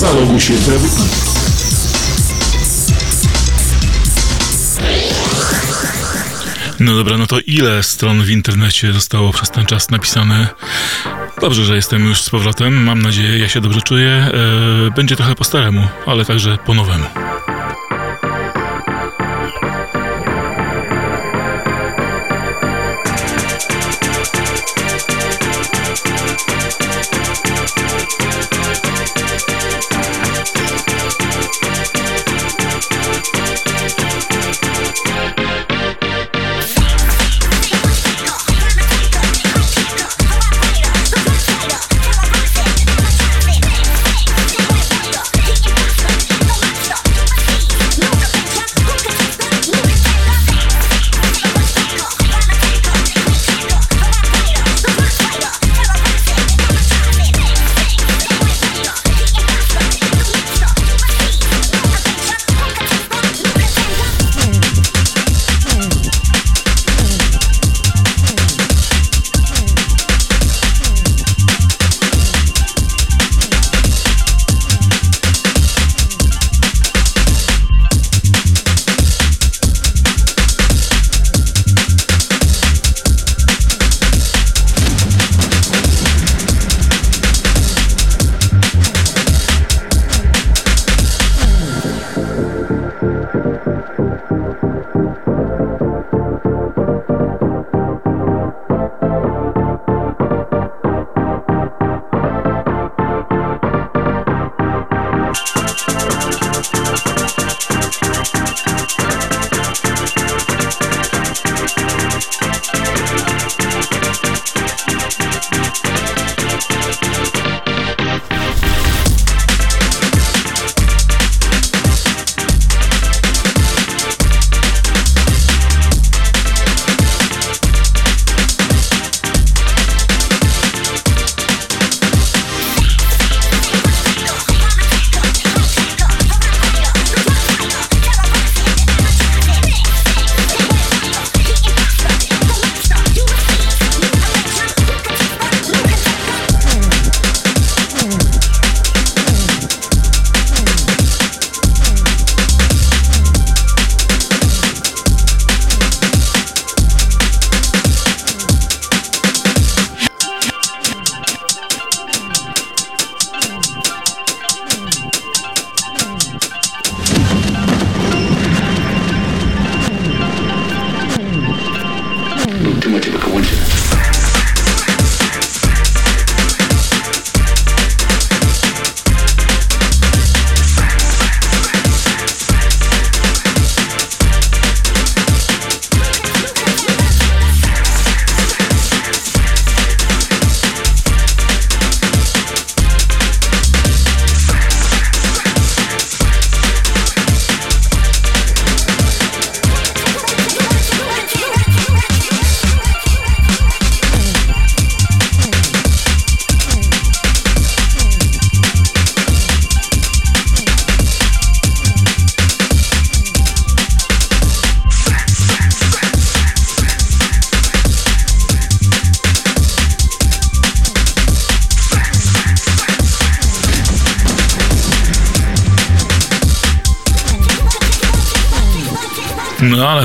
zaloguj się w No dobra, no to ile stron w internecie zostało przez ten czas napisane? Dobrze, że jestem już z powrotem. Mam nadzieję, ja się dobrze czuję. E, będzie trochę po staremu, ale także po nowemu.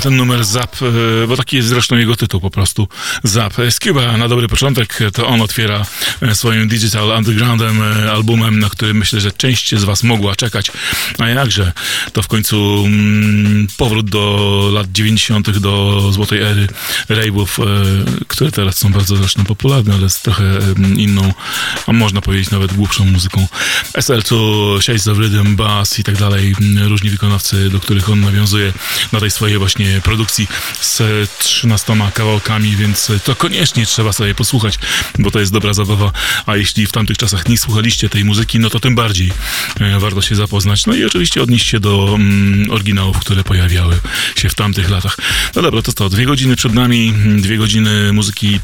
Ten numer Zap, e, bo taki jest zresztą jego tytuł po prostu, Zap. Scuba na dobry początek, to on otwiera e, swoim Digital Undergroundem, e, albumem, na który myślę, że część z was mogła czekać. A jakże, to w końcu mm, powrót do lat 90., do złotej ery rave'ów, które teraz są bardzo zresztą popularne, ale z trochę inną, a można powiedzieć nawet głupszą muzyką. SL2, Shades of Rhythm, Bass i tak dalej, różni wykonawcy, do których on nawiązuje na tej swojej właśnie produkcji z 13 kawałkami, więc to koniecznie trzeba sobie posłuchać, bo to jest dobra zabawa, a jeśli w tamtych czasach nie słuchaliście tej muzyki, no to tym bardziej e, warto się zapoznać. No i oczywiście odnieść się do mm, oryginałów, które pojawiały się w tamtych latach. No dobra, to to, dwie godziny przed nami, dwie godziny muzyki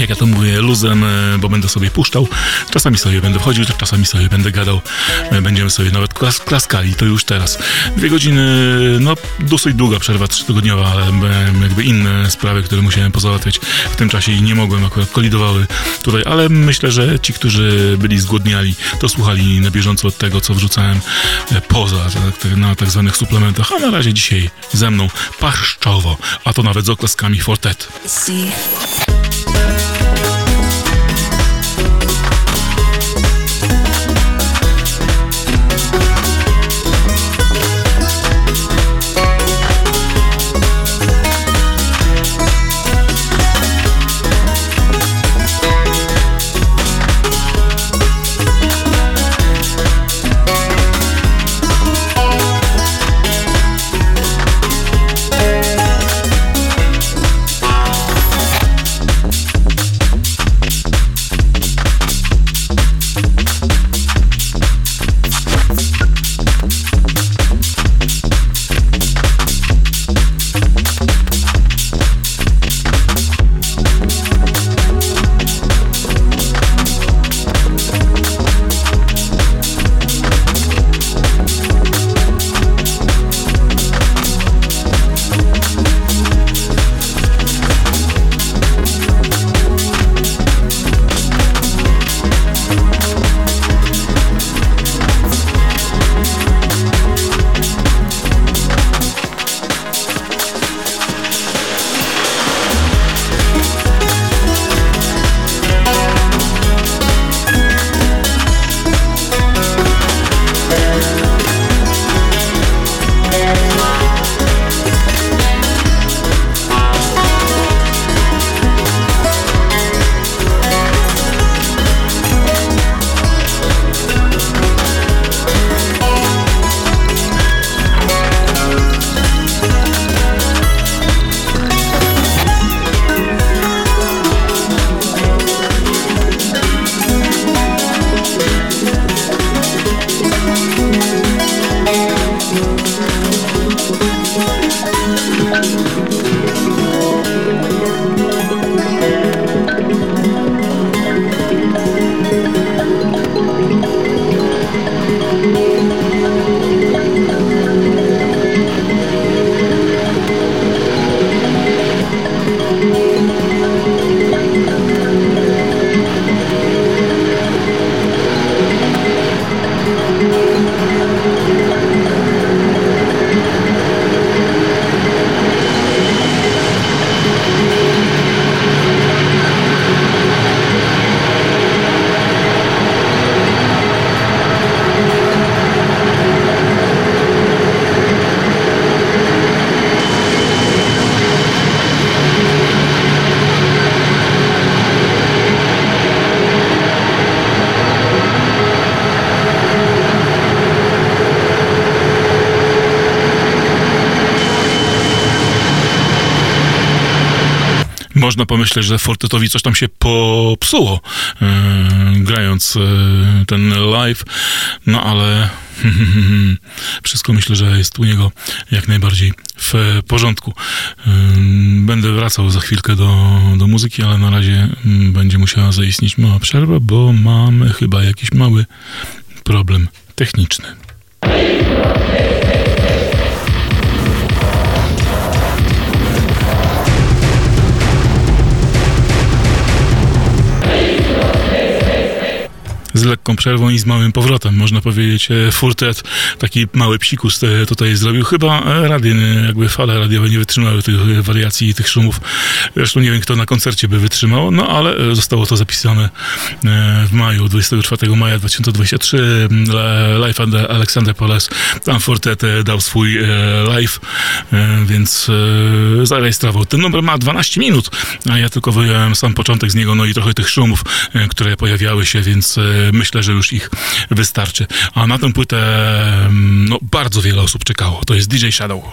jak ja to mówię, luzem, e, bo będę sobie puszczał. Czasami sobie będę wchodził, czasami sobie będę gadał. E, będziemy sobie nawet klas klaskali, to już teraz. Dwie godziny, no dosyć długa przerwa, trzytygodniowa, ale jakby inne sprawy, które musiałem pozałatwiać w tym czasie i nie mogłem, akurat kolidowały tutaj, ale myślę, że ci, którzy byli zgłodniali, to słuchali na bieżąco od tego, co wrzucałem e, poza, na tak zwanych suplementach, a na razie dzisiaj ze mną paszczowo, a to nawet z oklaskami Fortet. See. Można pomyśleć, że Fortetowi coś tam się popsuło, yy, grając yy, ten live, no ale wszystko myślę, że jest u niego jak najbardziej w porządku. Yy, będę wracał za chwilkę do, do muzyki, ale na razie mm, będzie musiała zaistnieć mała przerwa, bo mamy chyba jakiś mały problem techniczny. Z lekką przerwą i z małym powrotem. Można powiedzieć, e, Furtet taki mały psikus e, tutaj zrobił. Chyba e, radio, jakby fale radiowe nie wytrzymały tych wariacji i tych szumów. Zresztą nie wiem, kto na koncercie by wytrzymał, no ale zostało to zapisane w maju, 24 maja 2023. Live Aleksander Poles, tam Fortet dał swój live, więc zarejestrował. Ten numer ma 12 minut, a ja tylko wyjąłem sam początek z niego, no i trochę tych szumów, które pojawiały się, więc myślę, że już ich wystarczy. A na tę płytę no, bardzo wiele osób czekało. To jest DJ Shadow.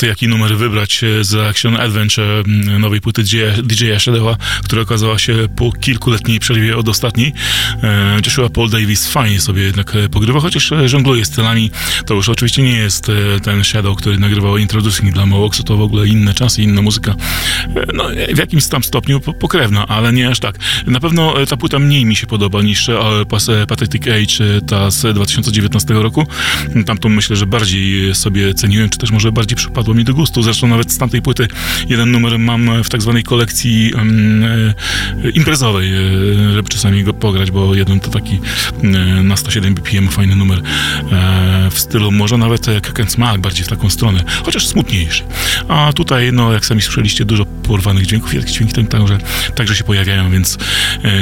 Kłopot, jaki numer wybrać e, z Action Adventure nowej płyty DJ-a Shadowa, która okazała się po kilkuletniej przerwie od ostatniej. E, Joshua Paul Davis fajnie sobie jednak e, pogrywa, chociaż żongluje stylami. To już oczywiście nie jest ten Shadow, który nagrywał Introducing dla Mołoxu, to w ogóle inne czasy, inna muzyka. No, w jakimś tam stopniu pokrewna, ale nie aż tak. Na pewno ta płyta mniej mi się podoba niż Pathetic Age, ta z 2019 roku. Tamtą myślę, że bardziej sobie ceniłem, czy też może bardziej przypadło mi do gustu. Zresztą nawet z tamtej płyty jeden numer mam w tak zwanej kolekcji um, imprezowej, e, żeby czasami go pograć, bo jeden to taki na 107 BPM fajny numer e, w stylu może nawet jak and Smack, bardziej w taką stronę, chociaż smutniejszy. A tutaj, no jak sami słyszeliście, dużo porwanych dźwięków i takie dźwięki także, także się pojawiają, więc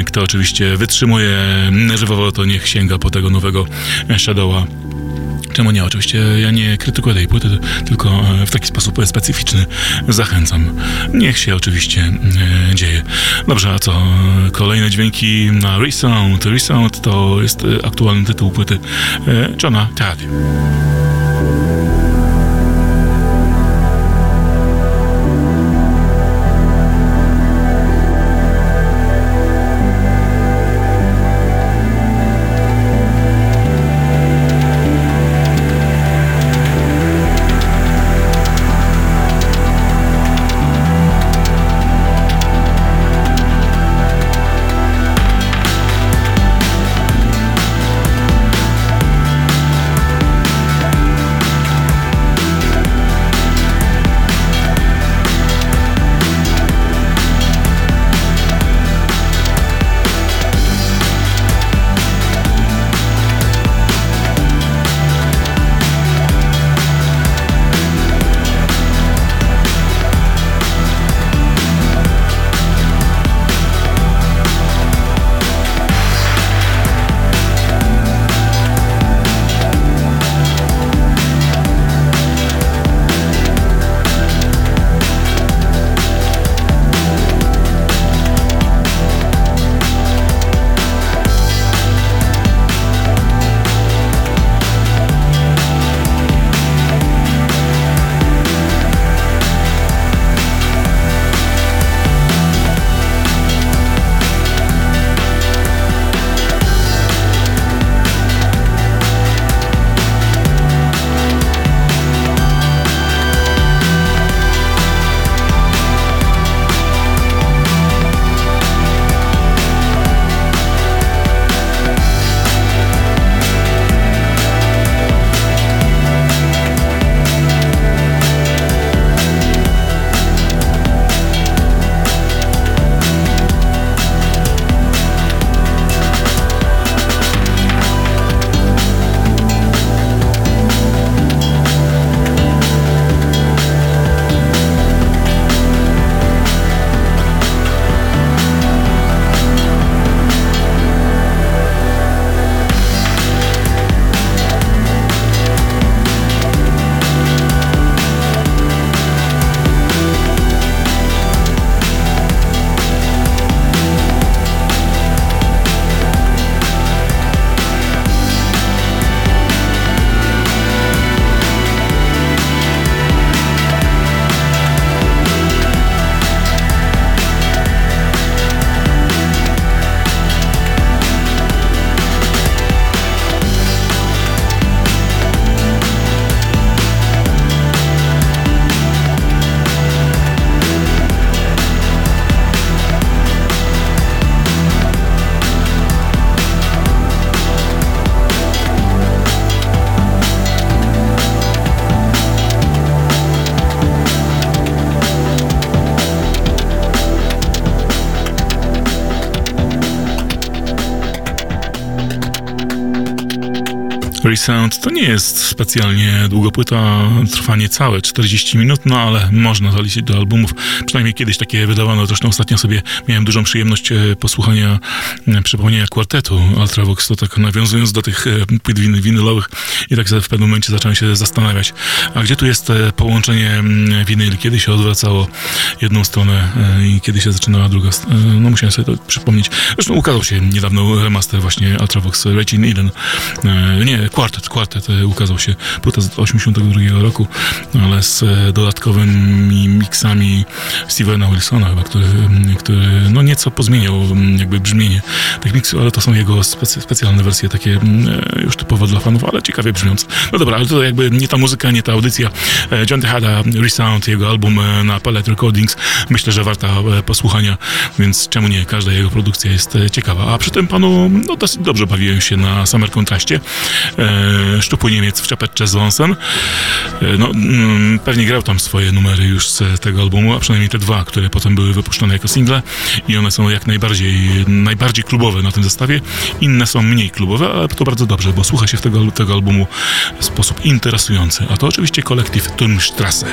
kto oczywiście wytrzymuje nerwowo, to niech sięga po tego nowego Shadowa Czemu nie? Oczywiście ja nie krytykuję tej płyty, tylko e, w taki sposób specyficzny zachęcam. Niech się oczywiście e, dzieje. Dobrze, a co? Kolejne dźwięki na Resound. Resound to jest e, aktualny tytuł płyty Johna Taddy. Resound to nie jest specjalnie długopłyta, trwa niecałe 40 minut, no ale można zaliczyć do albumów. Przynajmniej kiedyś takie wydawano. Zresztą ostatnio sobie miałem dużą przyjemność e, posłuchania, e, przypomnienia kwartetu Ultravox, to tak nawiązując do tych e, płyt winy, winylowych i tak w pewnym momencie zacząłem się zastanawiać, a gdzie tu jest połączenie winyl? Kiedy się odwracało jedną stronę i kiedy się zaczynała druga? No musiałem sobie to przypomnieć. Zresztą ukazał się niedawno remaster właśnie Ultravox Raging Eden. Nie, kwartet, kwartet e, ukazał się płyta z 82 roku, ale z e, dodatkowymi miksami Stevena Wilsona chyba, który, który no nieco pozmieniał jakby brzmienie tych miksów, ale to są jego specjalne wersje, takie e, już typowo dla fanów, ale ciekawie brzmiące. No dobra, ale to jakby nie ta muzyka, nie ta audycja. John Tejada, Resound, jego album na Palette Recordings, myślę, że warta posłuchania, więc czemu nie, każda jego produkcja jest ciekawa. A przy tym panu no, dosyć dobrze bawiłem się na Summer Kontraście. E, szczupły Niemiec w czapeczce z wąsem. E, no, mm, pewnie grał tam swoje numery już z tego albumu, a przynajmniej te dwa, które potem były wypuszczone jako single i one są jak najbardziej, najbardziej klubowe na tym zestawie. Inne są mniej klubowe, ale to bardzo dobrze, bo słucha się tego, tego albumu w sposób interesujący. A to oczywiście kolektyw Turmstrasse.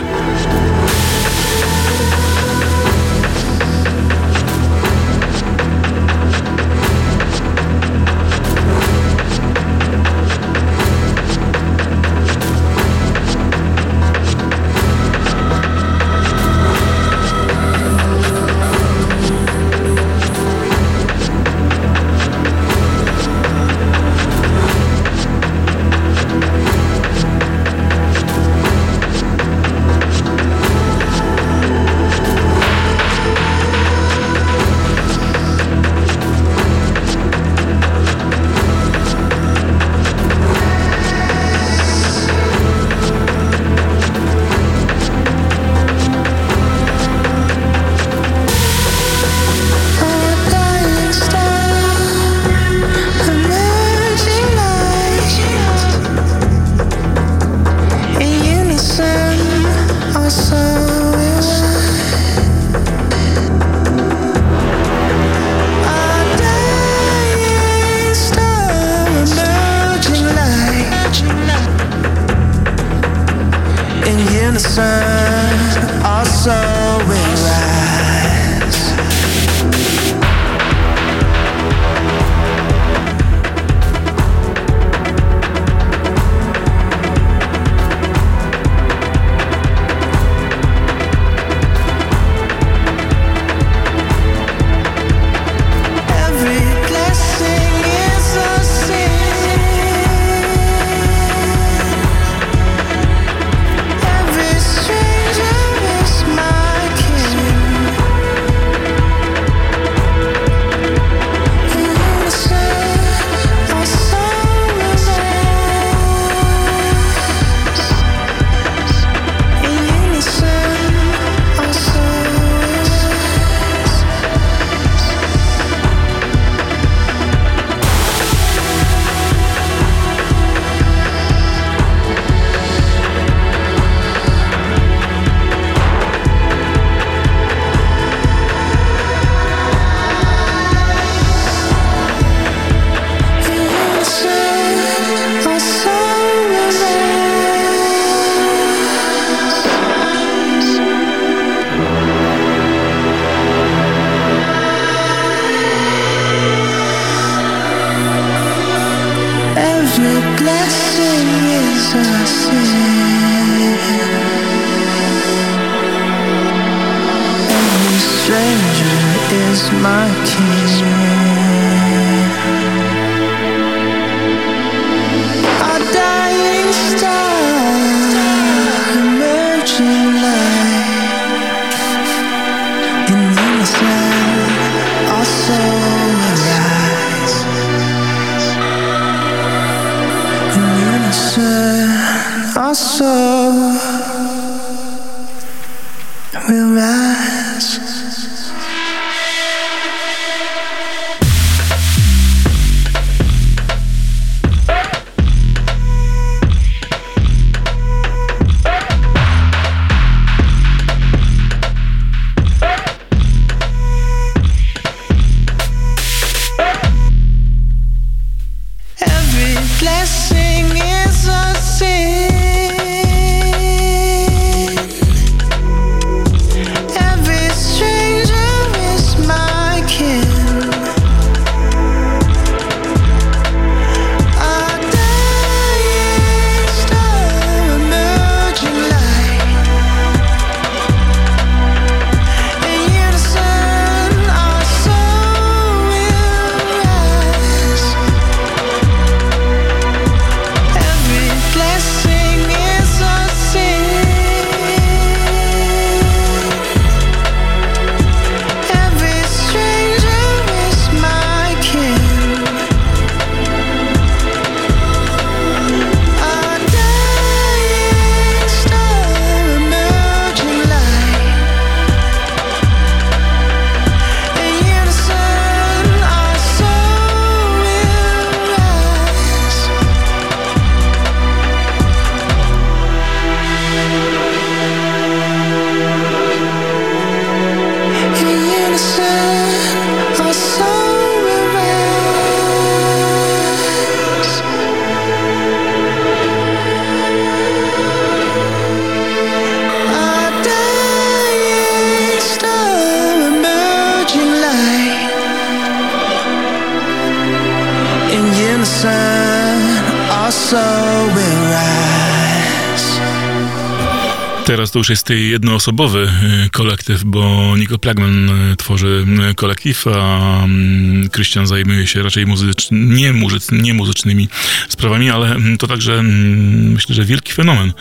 To już jest jednoosobowy y, kolektyw, bo Nico Plagman y, tworzy y, kolektyw, a mm, Christian zajmuje się raczej muzycz, nie, nie muzycznymi sprawami, ale mm, to także mm, myślę, że wielki fenomen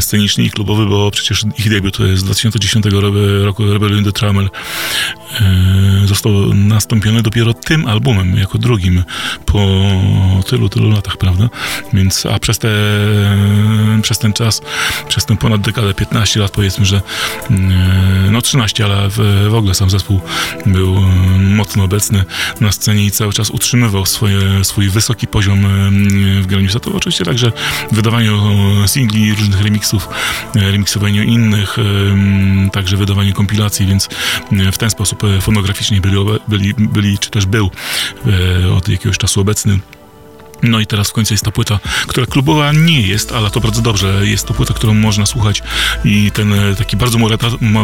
sceniczny i klubowy, bo przecież ich debiut z 2010 roku Rebellion the Trammel został nastąpiony dopiero tym albumem, jako drugim po tylu, tylu latach, prawda? Więc, a przez, te, przez ten czas, przez tę ponad dekadę ale 15 lat powiedzmy, że mm, no 13, ale w, w ogóle sam zespół był mm, mocno obecny na scenie i cały czas utrzymywał swoje, swój wysoki poziom w graniu to Oczywiście także w wydawaniu singli, różnych remixów, e, remiksowaniu innych, także wydawaniu kompilacji, więc w ten sposób e, fonograficznie byli, byli, byli czy też był e, od jakiegoś czasu obecny. No i teraz w końcu jest ta płyta, która klubowa nie jest, ale to bardzo dobrze. Jest to płyta, którą można słuchać i ten e, taki bardzo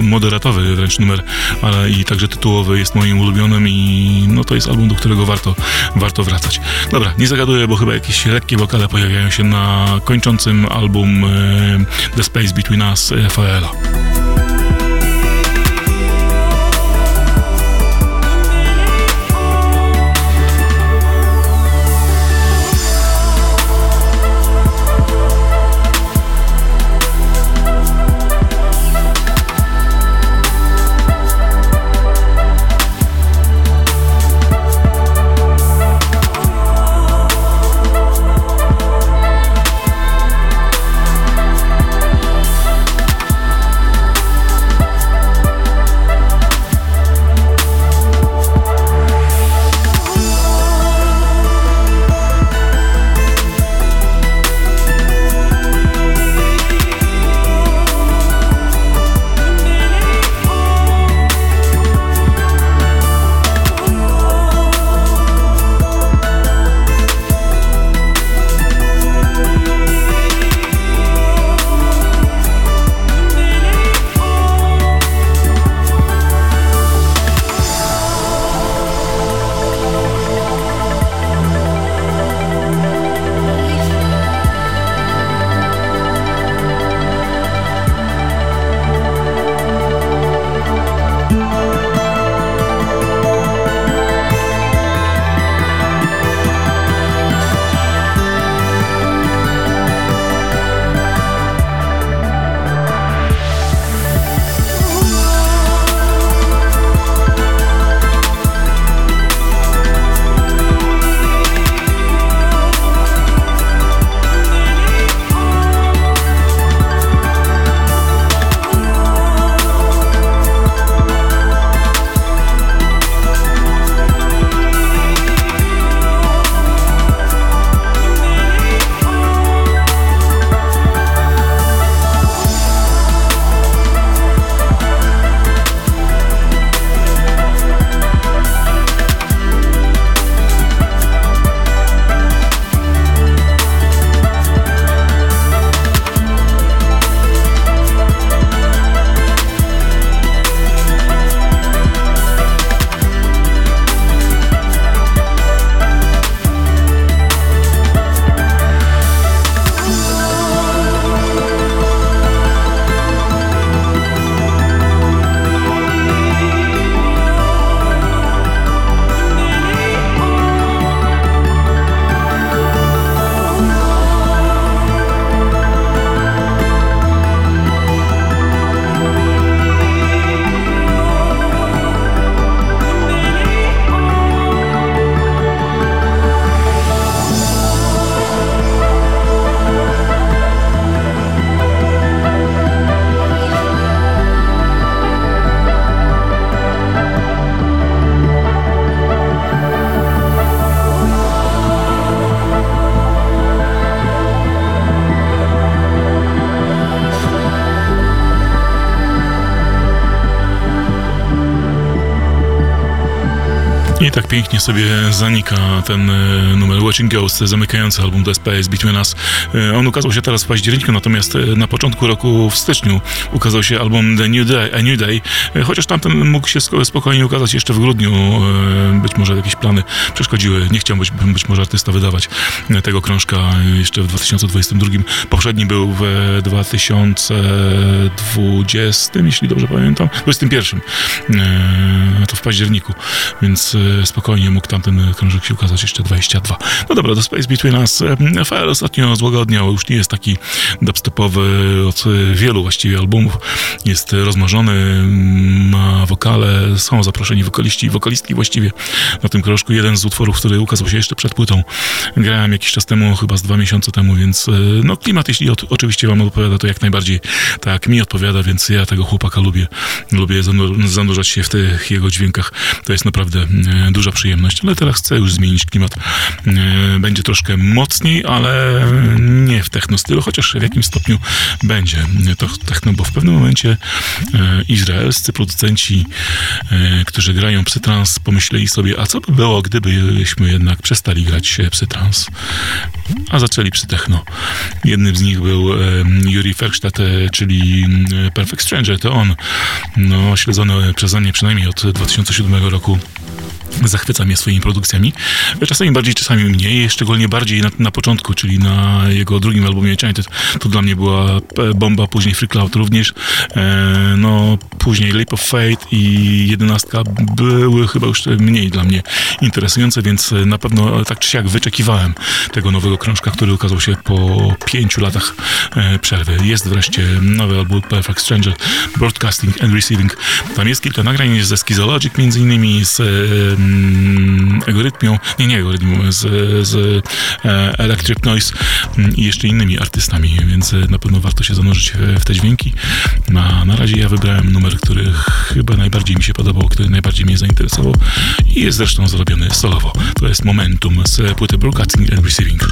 moderatowy wręcz numer, ale i także tytułowy jest moim ulubionym i no to jest album, do którego warto, warto wracać. Dobra, nie zagaduję, bo chyba jakieś lekkie wokale pojawiają się na kończącym album e, The Space Between Us FAL-a. Pięknie sobie zanika ten e, numer Watching Ghost, zamykający album The Space Between Us. E, on ukazał się teraz w październiku, natomiast e, na początku roku w styczniu ukazał się album The New Day, A New Day, chociaż tamten mógł się spokojnie ukazać jeszcze w grudniu. Być może jakieś plany przeszkodziły. Nie chciał być, być może artysta wydawać tego krążka jeszcze w 2022. Poprzedni był w 2020, jeśli dobrze pamiętam, 2021. To w październiku, więc spokojnie mógł tamten krążek się ukazać jeszcze 22. No dobra, The Space Between Us. FL ostatnio złagodniał, już nie jest taki dubstepowy od wielu właściwie albumów. Jest rozmarzony, ma wokale, są zaproszeni wokaliści i wokalistki właściwie na tym krążku. Jeden z utworów, który ukazał się jeszcze przed płytą. Grałem jakiś czas temu, chyba z dwa miesiące temu, więc e, no klimat, jeśli od, oczywiście wam odpowiada, to jak najbardziej tak mi odpowiada, więc ja tego chłopaka lubię. Lubię zanurzać się w tych jego dźwiękach. To jest naprawdę e, przyjemność, ale teraz chcę już zmienić klimat. E, będzie troszkę mocniej, ale nie w techno stylu, chociaż w jakimś stopniu będzie to techno, bo w pewnym momencie e, izraelscy producenci, e, którzy grają psytrans, pomyśleli sobie, a co by było, gdybyśmy jednak przestali grać psytrans, a zaczęli psy techno. Jednym z nich był Yuri Ferkstadt, czyli Perfect Stranger, to on, no, śledzony przeze mnie przynajmniej od 2007 roku zachwyca mnie swoimi produkcjami. Czasami bardziej, czasami mniej, szczególnie bardziej na, na początku, czyli na jego drugim albumie Enchanted. To dla mnie była e, bomba, później Free Cloud również. E, no, później Leap of Fate i jedenastka były chyba już mniej dla mnie interesujące, więc na pewno tak czy siak wyczekiwałem tego nowego krążka, który ukazał się po pięciu latach e, przerwy. Jest wreszcie nowy album Perfect Stranger, Broadcasting and Receiving. Tam jest kilka nagrań ze Schizologic, między innymi z mm, Egorytmią, nie, nie Egorytmią, z, z e, Electric Noise mm, i jeszcze innymi artystami, więc na pewno warto się zanurzyć w te dźwięki. Na, na razie ja wybrałem numer, który chyba najbardziej mi się podobał, który najbardziej mnie zainteresował i jest zresztą zrobiony solowo. To jest Momentum z płyty Broadcasting and Receiving.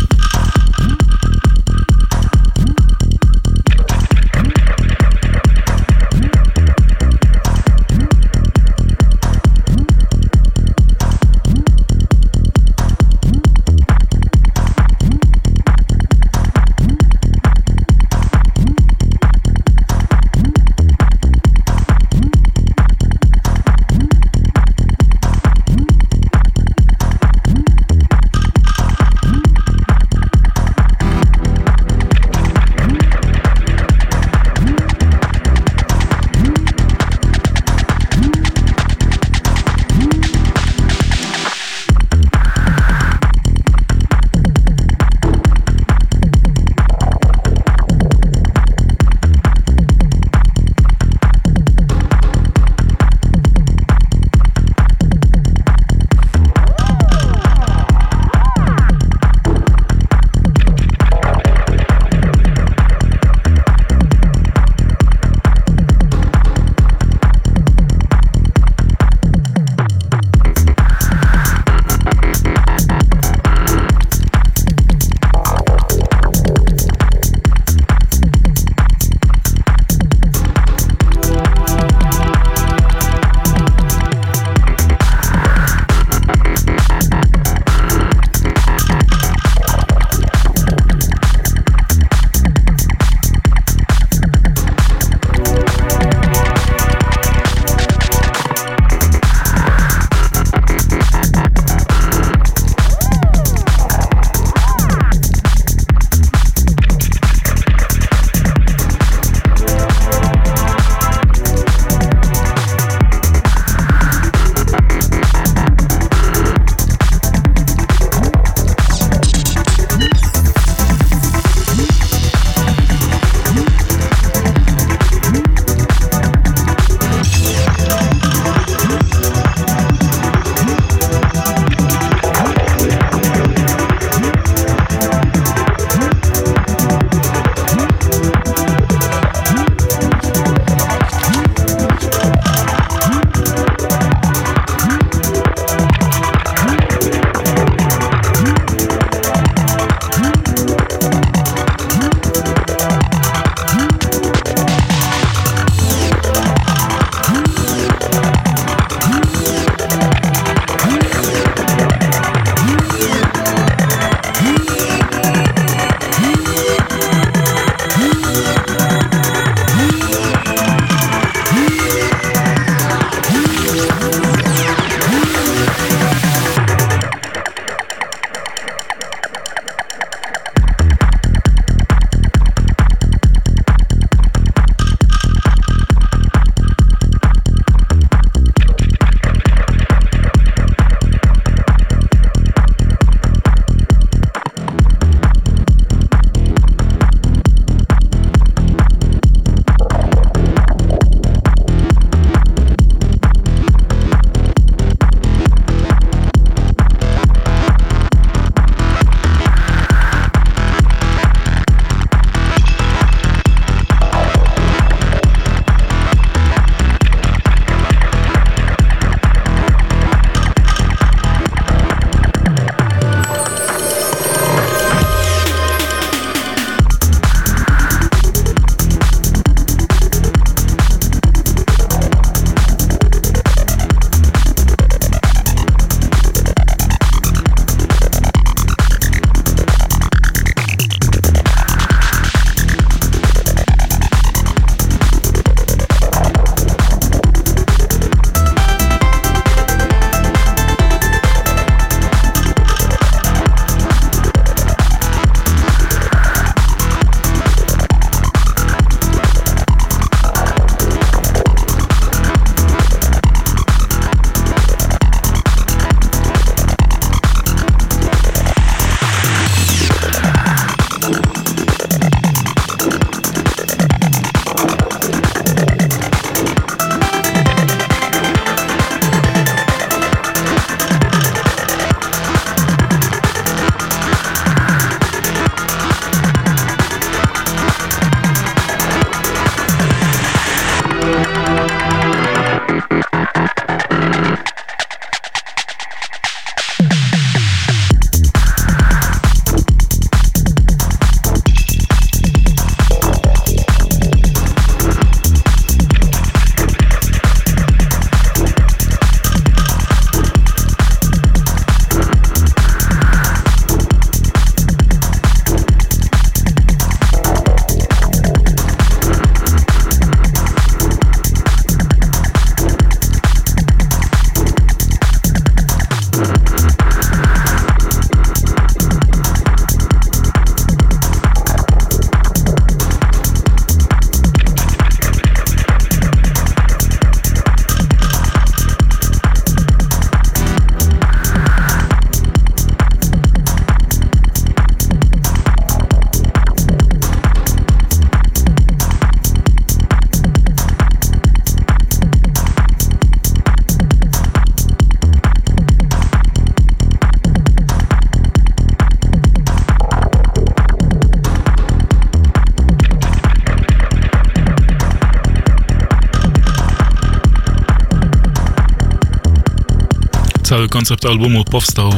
Koncept albumu powstał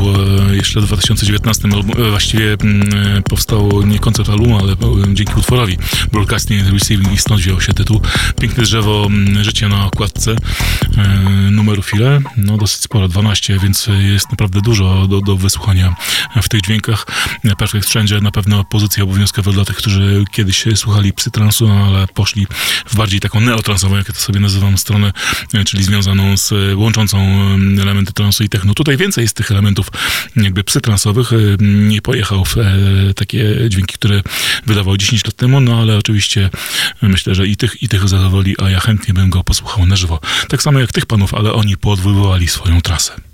e, jeszcze w 2019, e, właściwie mm, powstał nie koncept albumu, ale dzięki utworowi Broadcasting Receiving i stąd wziął się tytuł. Piękne drzewo, mm, życie na okładce, numerów ile? No dosyć sporo, 12, więc jest naprawdę dużo do, do wysłuchania w tych dźwiękach. Perfect Stranger na pewno pozycja obowiązkowa dla tych, którzy kiedyś słuchali psytransu, no, ale poszli w bardziej taką neotransową, jak ja to sobie nazywam, stronę, czyli związaną z łączącą elementy transu i techno. Tutaj więcej jest tych elementów jakby psytransowych. Nie pojechał w e, takie dźwięki, które wydawał 10 lat temu, no ale oczywiście myślę, że i tych, i tych zadowoli, a ja chętnie bym go posłuchał na żywo. Tak samo jak tych panów, ale oni podwoływali swoją trasę.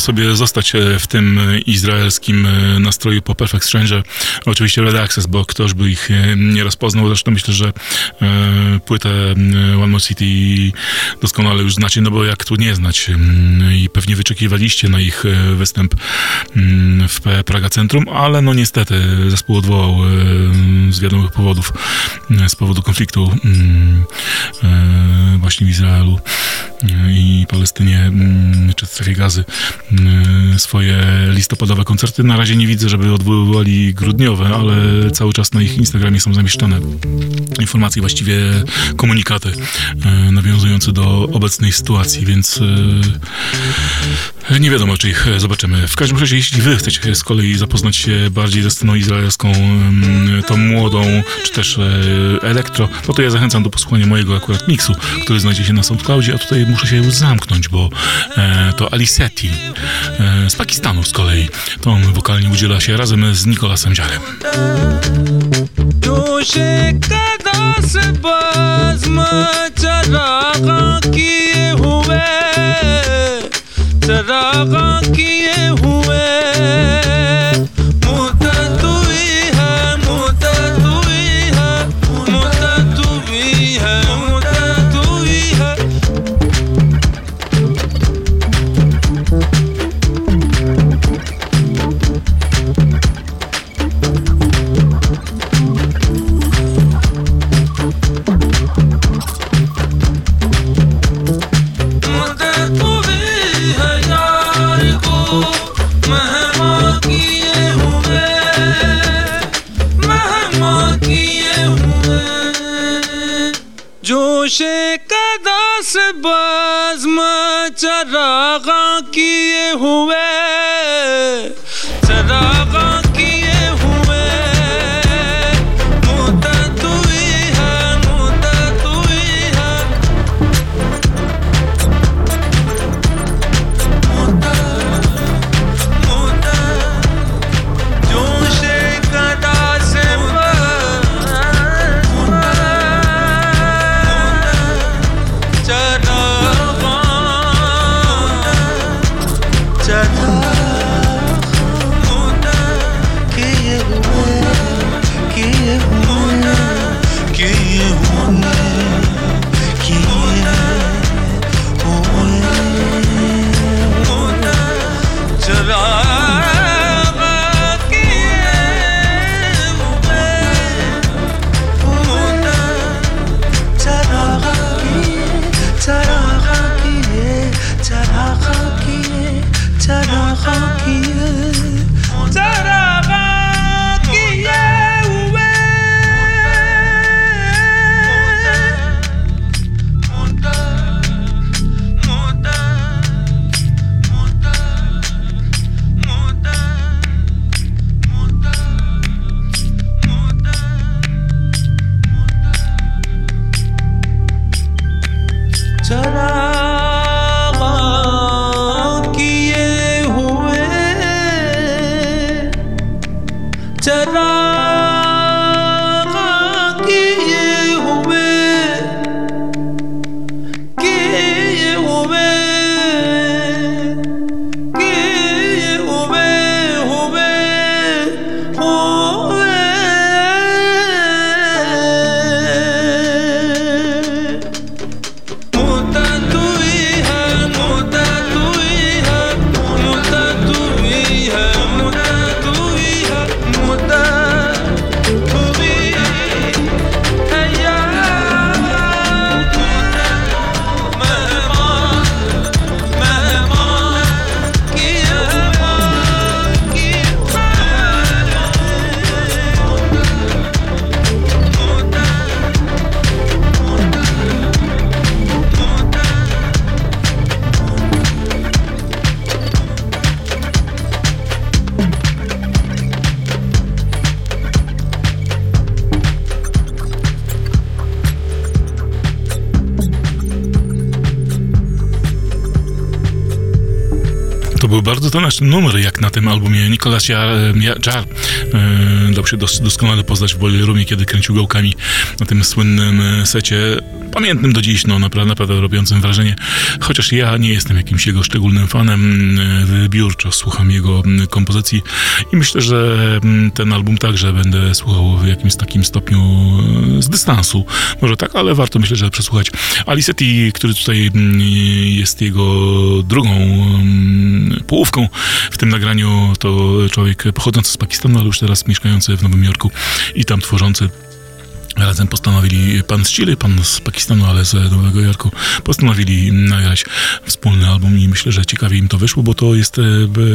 Sobie zostać e, w tym e, izraelskim e, nastroju po Perfect Stranger. Oczywiście Red Access, bo ktoś by ich nie rozpoznał. Zresztą myślę, że płytę One More City doskonale już znacie, no bo jak tu nie znać. I pewnie wyczekiwaliście na ich występ w Praga Centrum, ale no niestety zespół odwołał z wiadomych powodów, z powodu konfliktu właśnie w Izraelu i Palestynie, czy w strefie Gazy y, swoje listopadowe koncerty. Na razie nie widzę, żeby odwoływali grudniowe, ale cały czas na ich Instagramie są zamieszczane informacje, właściwie komunikaty y, nawiązujące do obecnej sytuacji, więc y, nie wiadomo, czy ich zobaczymy. W każdym razie, jeśli wy chcecie z kolei zapoznać się bardziej ze sceną izraelską, tą młodą, czy też elektro, no to ja zachęcam do posłuchania mojego akurat miksu, który znajdzie się na SoundCloudzie, a tutaj muszę się już zamknąć, bo e, to Aliseti e, z Pakistanu z kolei. To on wokalnie udziela się razem z Nikolasem Ziarem. किए हुए रागा किए हुए albumie Nicolas Jar, e, dał się dos, doskonale poznać w Boiler Roomie, kiedy kręcił gałkami na tym słynnym e, secie pamiętnym do dziś, no naprawdę, naprawdę robiącym wrażenie. Chociaż ja nie jestem jakimś jego szczególnym fanem, e, wybiórczo słucham jego kompozycji i myślę, że ten album także będę słuchał w jakimś takim stopniu z dystansu. Może tak, ale warto myślę, że przesłuchać. Alicetti, który tutaj jest jego drugą połówką w tym nagraniu, to człowiek pochodzący z Pakistanu, ale już teraz mieszkający w Nowym Jorku i tam tworzący Razem postanowili, pan z Chile, pan z Pakistanu, ale z Nowego Jorku, postanowili nagrać wspólny album i myślę, że ciekawie im to wyszło, bo to jest e,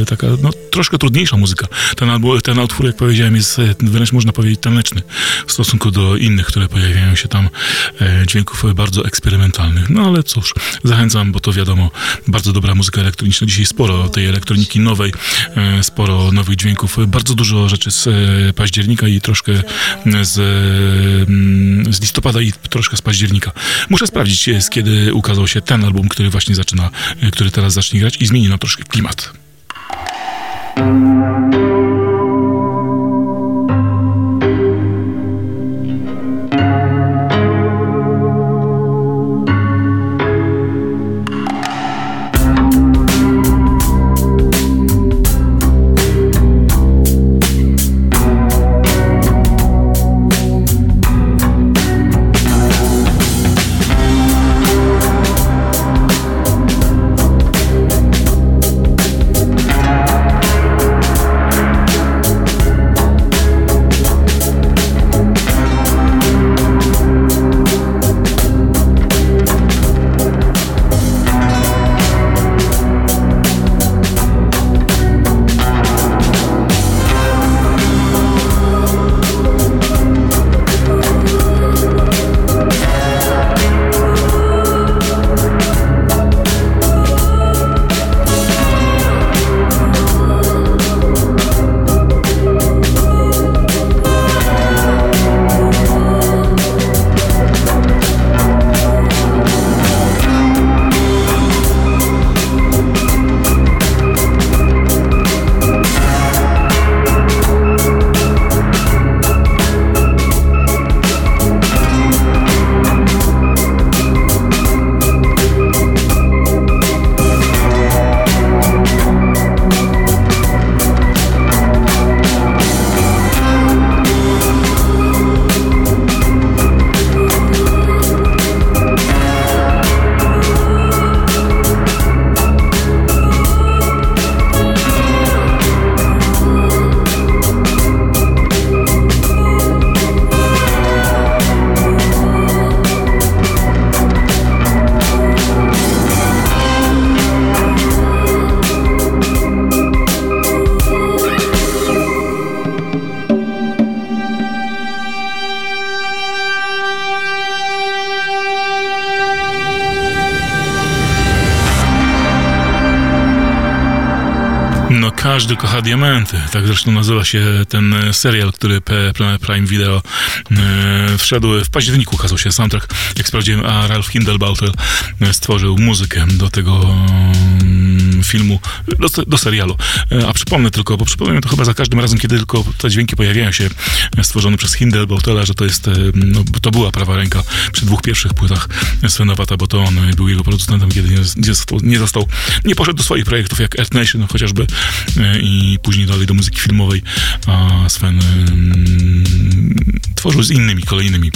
taka no, troszkę trudniejsza muzyka. Ten, album, ten utwór, jak powiedziałem, jest e, wręcz można powiedzieć taneczny w stosunku do innych, które pojawiają się tam, e, dźwięków bardzo eksperymentalnych. No ale cóż, zachęcam, bo to wiadomo, bardzo dobra muzyka elektroniczna. Dzisiaj sporo tej elektroniki nowej, sporo nowych dźwięków, bardzo dużo rzeczy z października i troszkę z z listopada i troszkę z października. Muszę sprawdzić, z kiedy ukazał się ten album, który właśnie zaczyna, e, który teraz zacznie grać i zmieni nam troszkę klimat. Diamenty. Tak zresztą nazywa się ten serial, który Prime Video e, wszedł w październiku, ukazał się soundtrack. Jak sprawdziłem, a Ralph Hindlebautel e, stworzył muzykę do tego filmu, do, do, serialu. E, a przypomnę tylko, bo przypomnę to chyba za każdym razem, kiedy tylko te dźwięki pojawiają się stworzone przez Hindlebautela, że to jest, no, to była prawa ręka przy dwóch pierwszych płytach Svena Wata, bo to on był jego producentem, kiedy nie, nie, został, nie został, nie poszedł do swoich projektów jak Earth Nation chociażby i później dalej do muzyki filmowej, a Sven tworzył z innymi, kolejnymi e,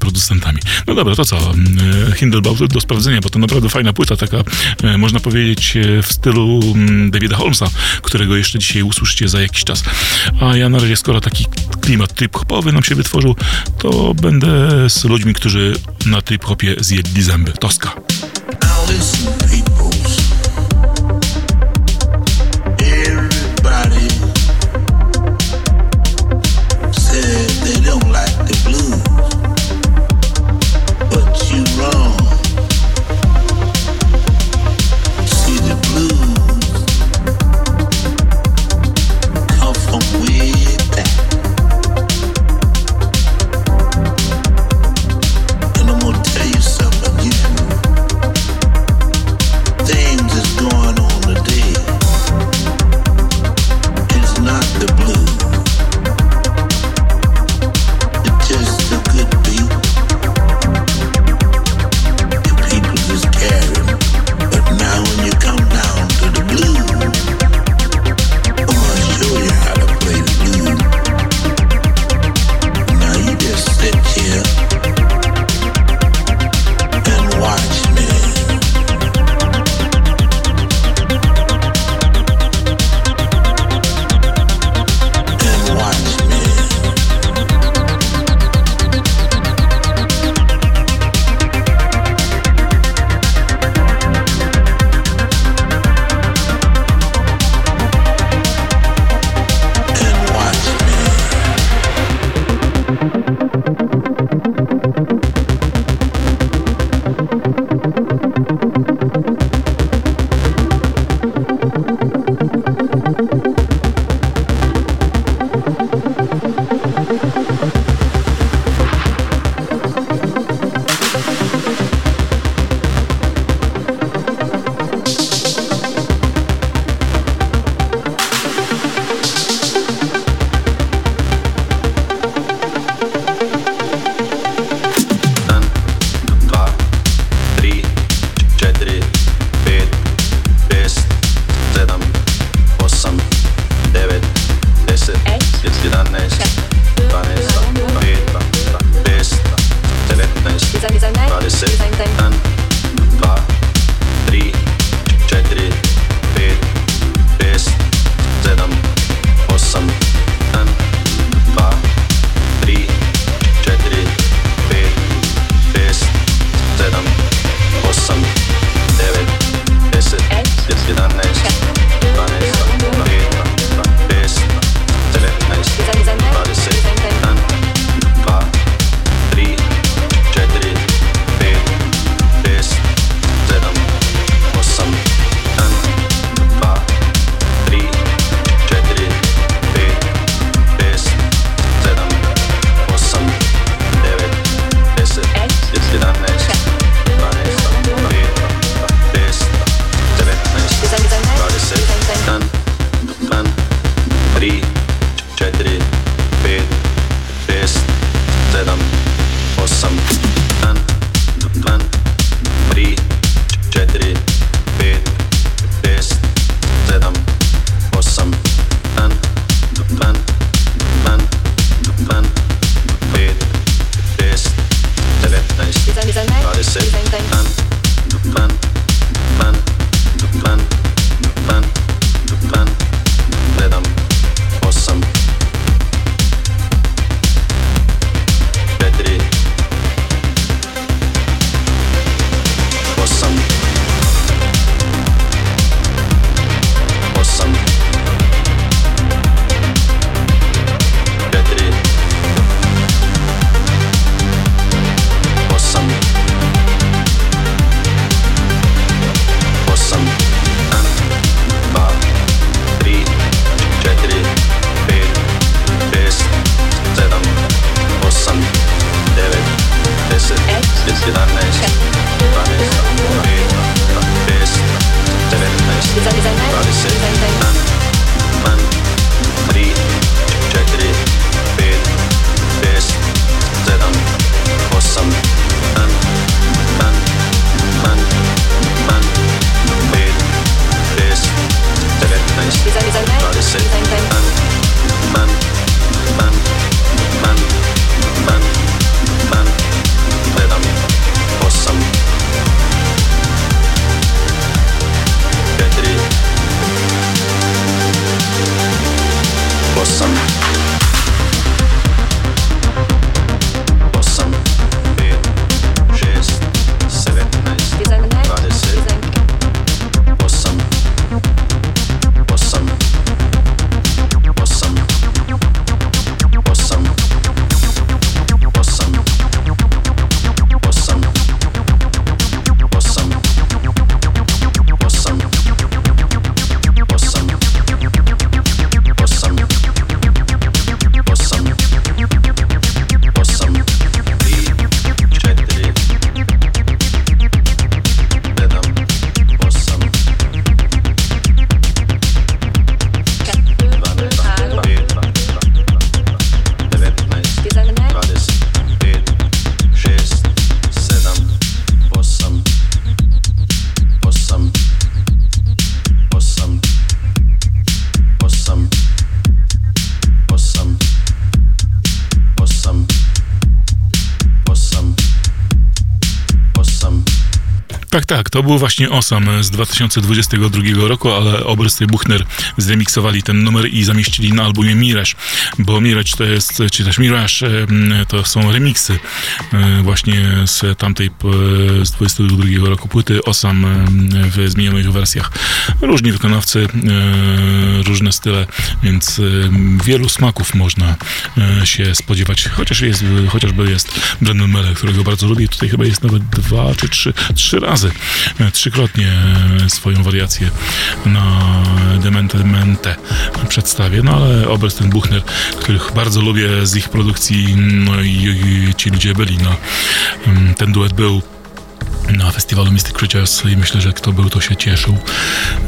producentami. No dobra, to co? E, Hindelbaum do sprawdzenia, bo to naprawdę fajna płyta, taka e, można powiedzieć w stylu Davida Holmesa, którego jeszcze dzisiaj usłyszycie za jakiś czas. A ja na razie, skoro taki klimat trip-hopowy nam się wytworzył, to będę z ludźmi, którzy na trip-hopie zjedli zęby. Toska. To był właśnie Osam z 2022 roku, ale Oberst Buchner zremiksowali ten numer i zamieścili na albumie Mirage, bo Mirage to jest, czy też Mirage to są remiksy e, właśnie z tamtej z 22 roku płyty Osam w zmienionych wersjach. Różni wykonawcy, e, różne style, więc wielu smaków można e, się spodziewać, chociaż jest, chociażby jest Brandon Mele, którego bardzo lubię, tutaj chyba jest nawet dwa czy trzy, trzy razy trzykrotnie swoją wariację na Dementemente przedstawię, no ale Obersten Buchner, których bardzo lubię z ich produkcji, no i, i ci ludzie byli, no ten duet był na festiwalu Mystic Creatures i myślę, że kto był, to się cieszył.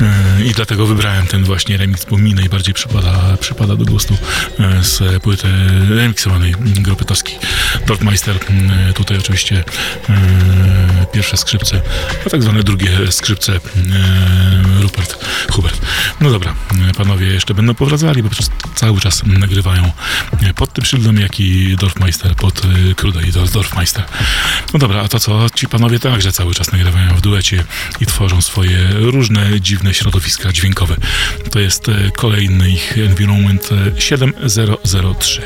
E, I dlatego wybrałem ten właśnie remix, bo mi najbardziej przypada, przypada do gustu e, z płyty remiksowanej grupy Toski. Dorfmeister, e, tutaj oczywiście pierwsze skrzypce, a tak zwane drugie skrzypce Rupert Hubert. No dobra, panowie jeszcze będą powracali, bo przez cały czas nagrywają pod tym szyldem, jak i Dorfmeister, pod Kruda i Dorfmeister. No dobra, a to co? Ci panowie także cały czas nagrywają w duecie i tworzą swoje różne dziwne środowiska dźwiękowe. To jest e, kolejny ich Environment 7003.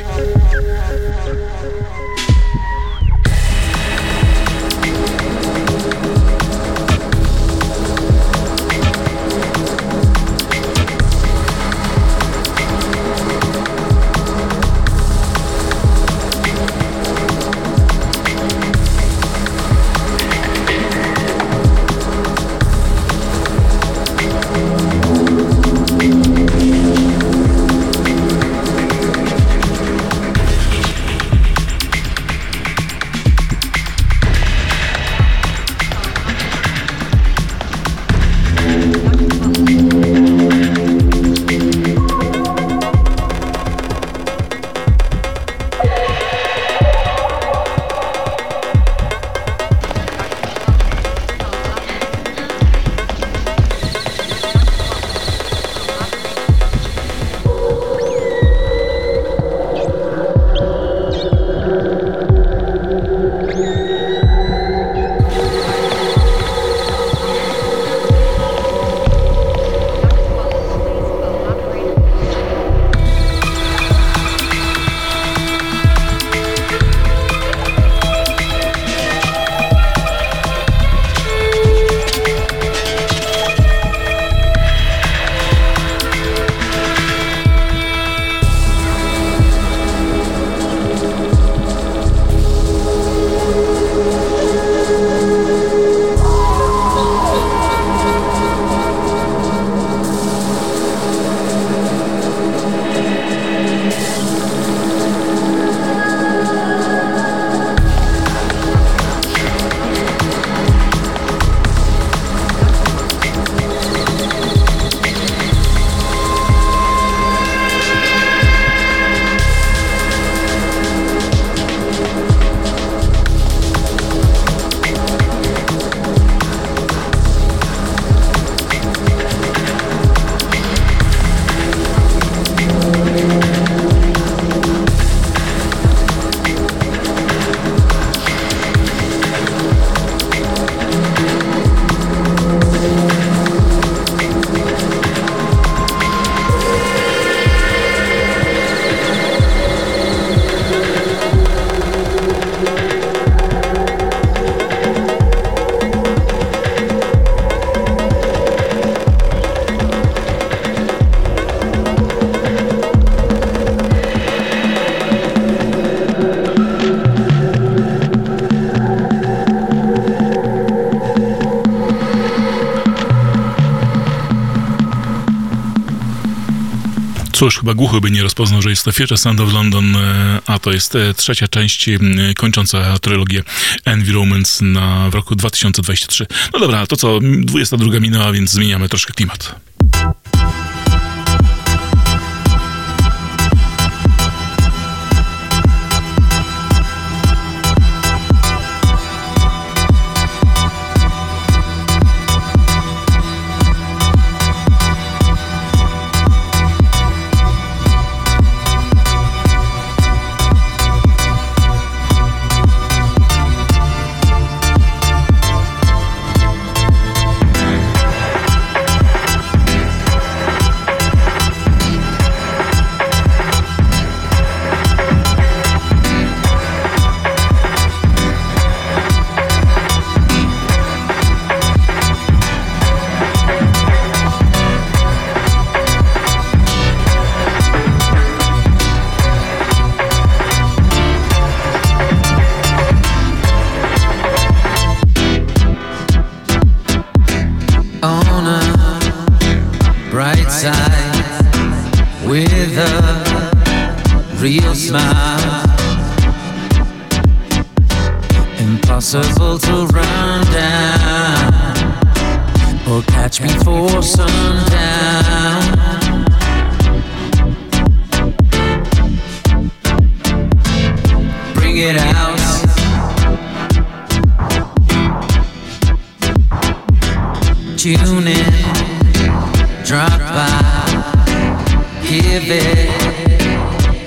Cóż, chyba głuchy by nie rozpoznał, że jest to Future Sound of London, e, a to jest e, trzecia część kończąca trylogię Environments na, w roku 2023. No dobra, to co, 22 minęła, więc zmieniamy troszkę klimat. impossible to run down or catch before sundown. Bring it out. Tune in, drop by, give it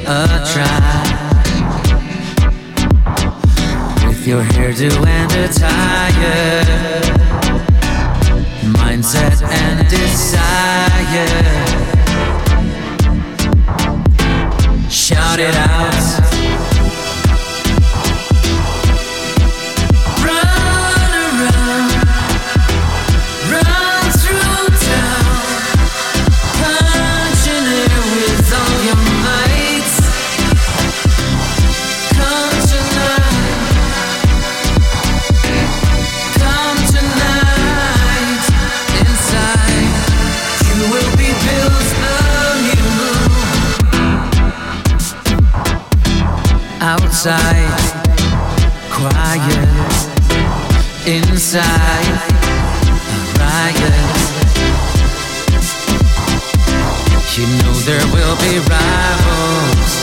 a try. with your hairdo and attire, mindset and desire. Shout it out. outside, quiet. Inside, a riot. You know there will be rivals,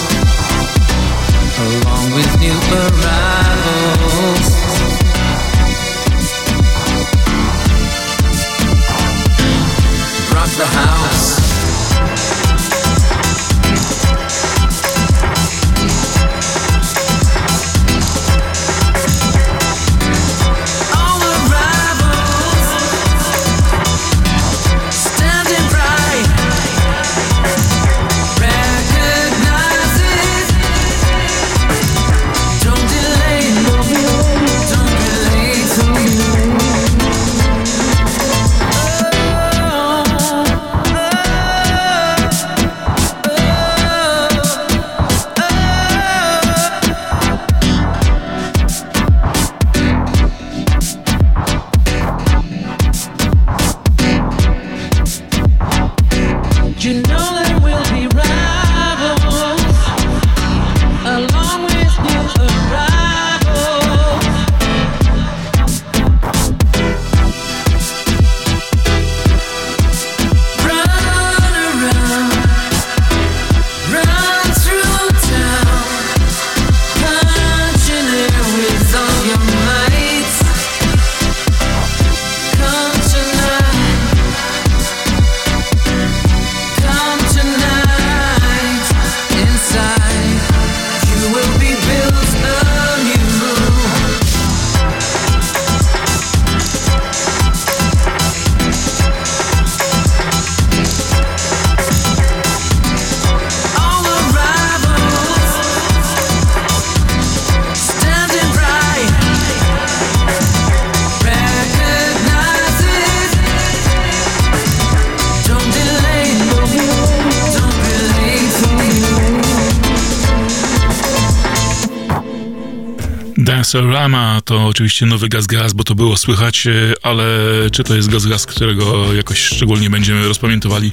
along with new arrivals. Rock the high. Gasarama to oczywiście nowy Gaz Gaz, bo to było słychać, e, ale czy to jest Gaz Gaz, którego jakoś szczególnie będziemy rozpamiętowali?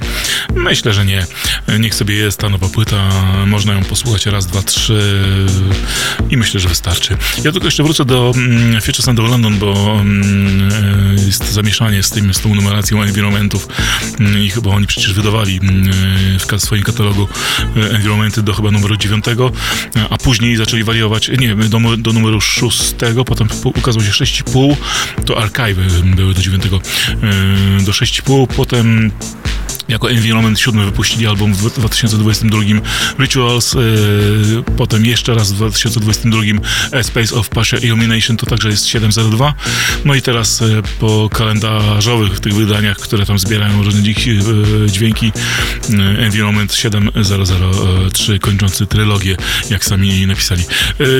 Myślę, że nie. Niech sobie jest ta nowa płyta, można ją posłuchać raz, dwa, trzy i myślę, że wystarczy. Ja tylko jeszcze wrócę do mm, Future Sound of London, bo mm, e, jest zamieszanie z, tym, z tą numeracją environmentów mm, i chyba oni przecież wydawali mm, w swoim katalogu e, environmenty do chyba numeru dziewiątego, a później zaczęli wariować, nie, do, do numeru szóstego, potem ukazało się 6,5, to archiwy były do dziewiątego, e, do 6,5, potem jako Environment 7 wypuścili album w 2022 Rituals, yy, potem jeszcze raz w 2022 A Space of Partial Illumination, to także jest 702. No i teraz yy, po kalendarzowych tych wydaniach, które tam zbierają różne dźwięki, Environment 7003 kończący trylogię, jak sami napisali.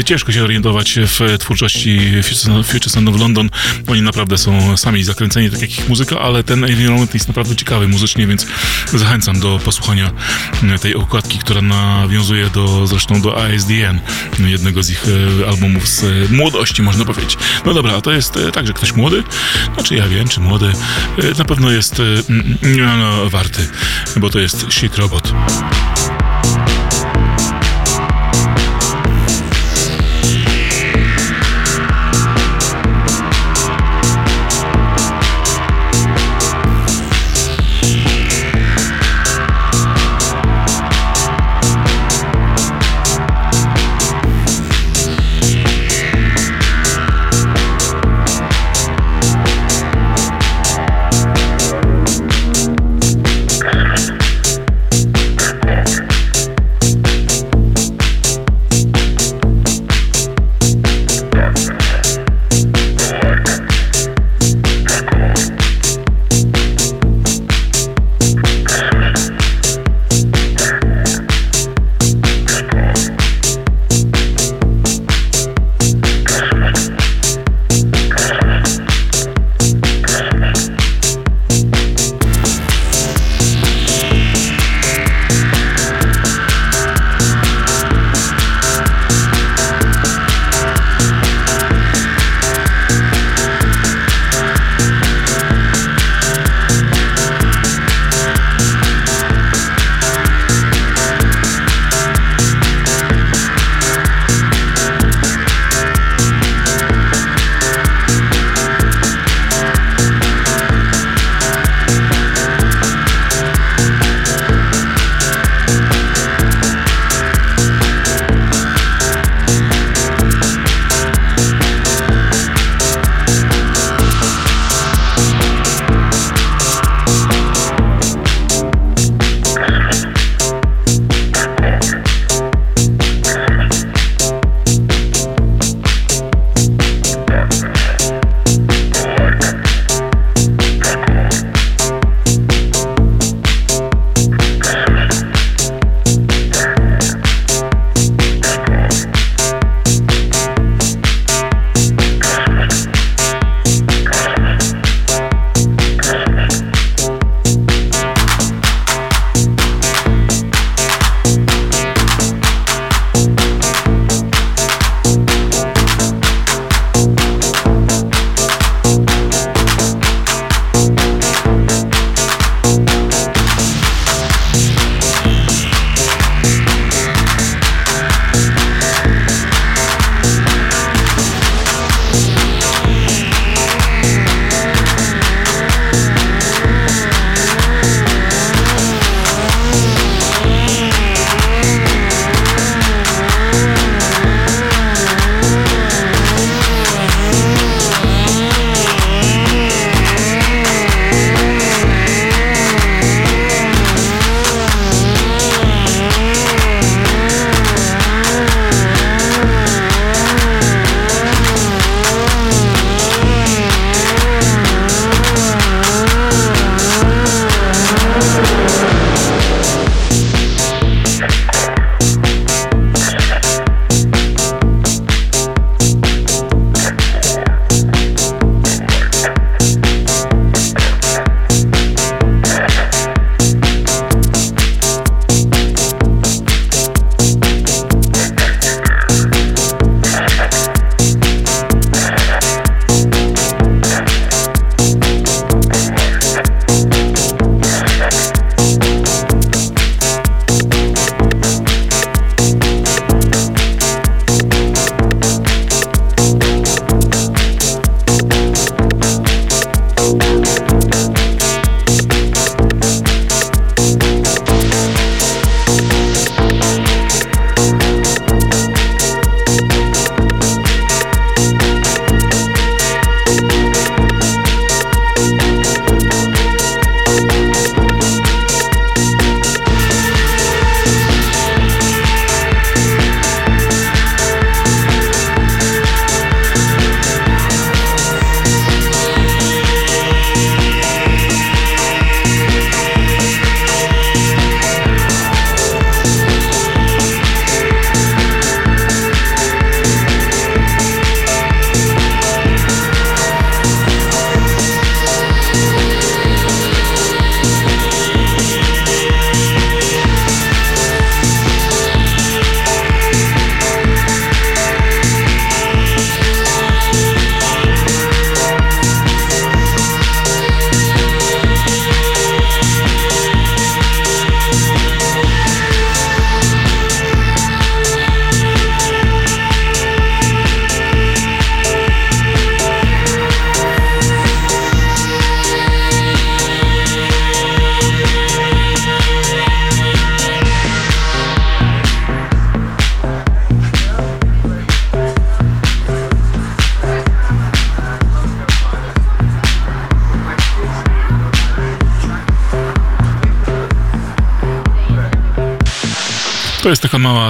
Ciężko się orientować w twórczości Future Sound of London. Oni naprawdę są sami zakręceni, tak jak ich muzyka, ale ten Environment jest naprawdę ciekawy muzycznie, więc Zachęcam do posłuchania tej okładki, która nawiązuje do, zresztą do ASDN, jednego z ich e, albumów z młodości, można powiedzieć. No dobra, to jest e, także ktoś młody? Znaczy ja wiem, czy młody. E, na pewno jest no, warty, bo to jest Shit Robot.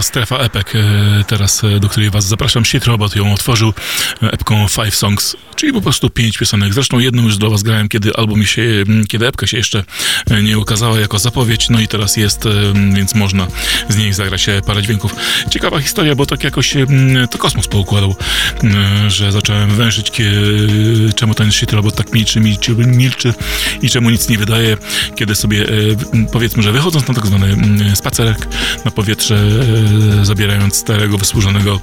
Strefa epek e, teraz, e, do której was zapraszam. Shit Robot ją otworzył e, epką Five Songs, czyli po prostu pięć piosenek. Zresztą jedną już dla was grałem, kiedy album się, kiedy epka się jeszcze nie ukazała jako zapowiedź, no i teraz jest, więc można z niej zagrać parę dźwięków. Ciekawa historia, bo tak jakoś to kosmos poukładał, że zacząłem wężyć, czemu ten Shit Robot tak milczy, milczy, milczy i czemu nic nie wydaje, kiedy sobie powiedzmy, że wychodząc na tak zwany spacerek na powietrze, e, zabierając starego, wysłużonego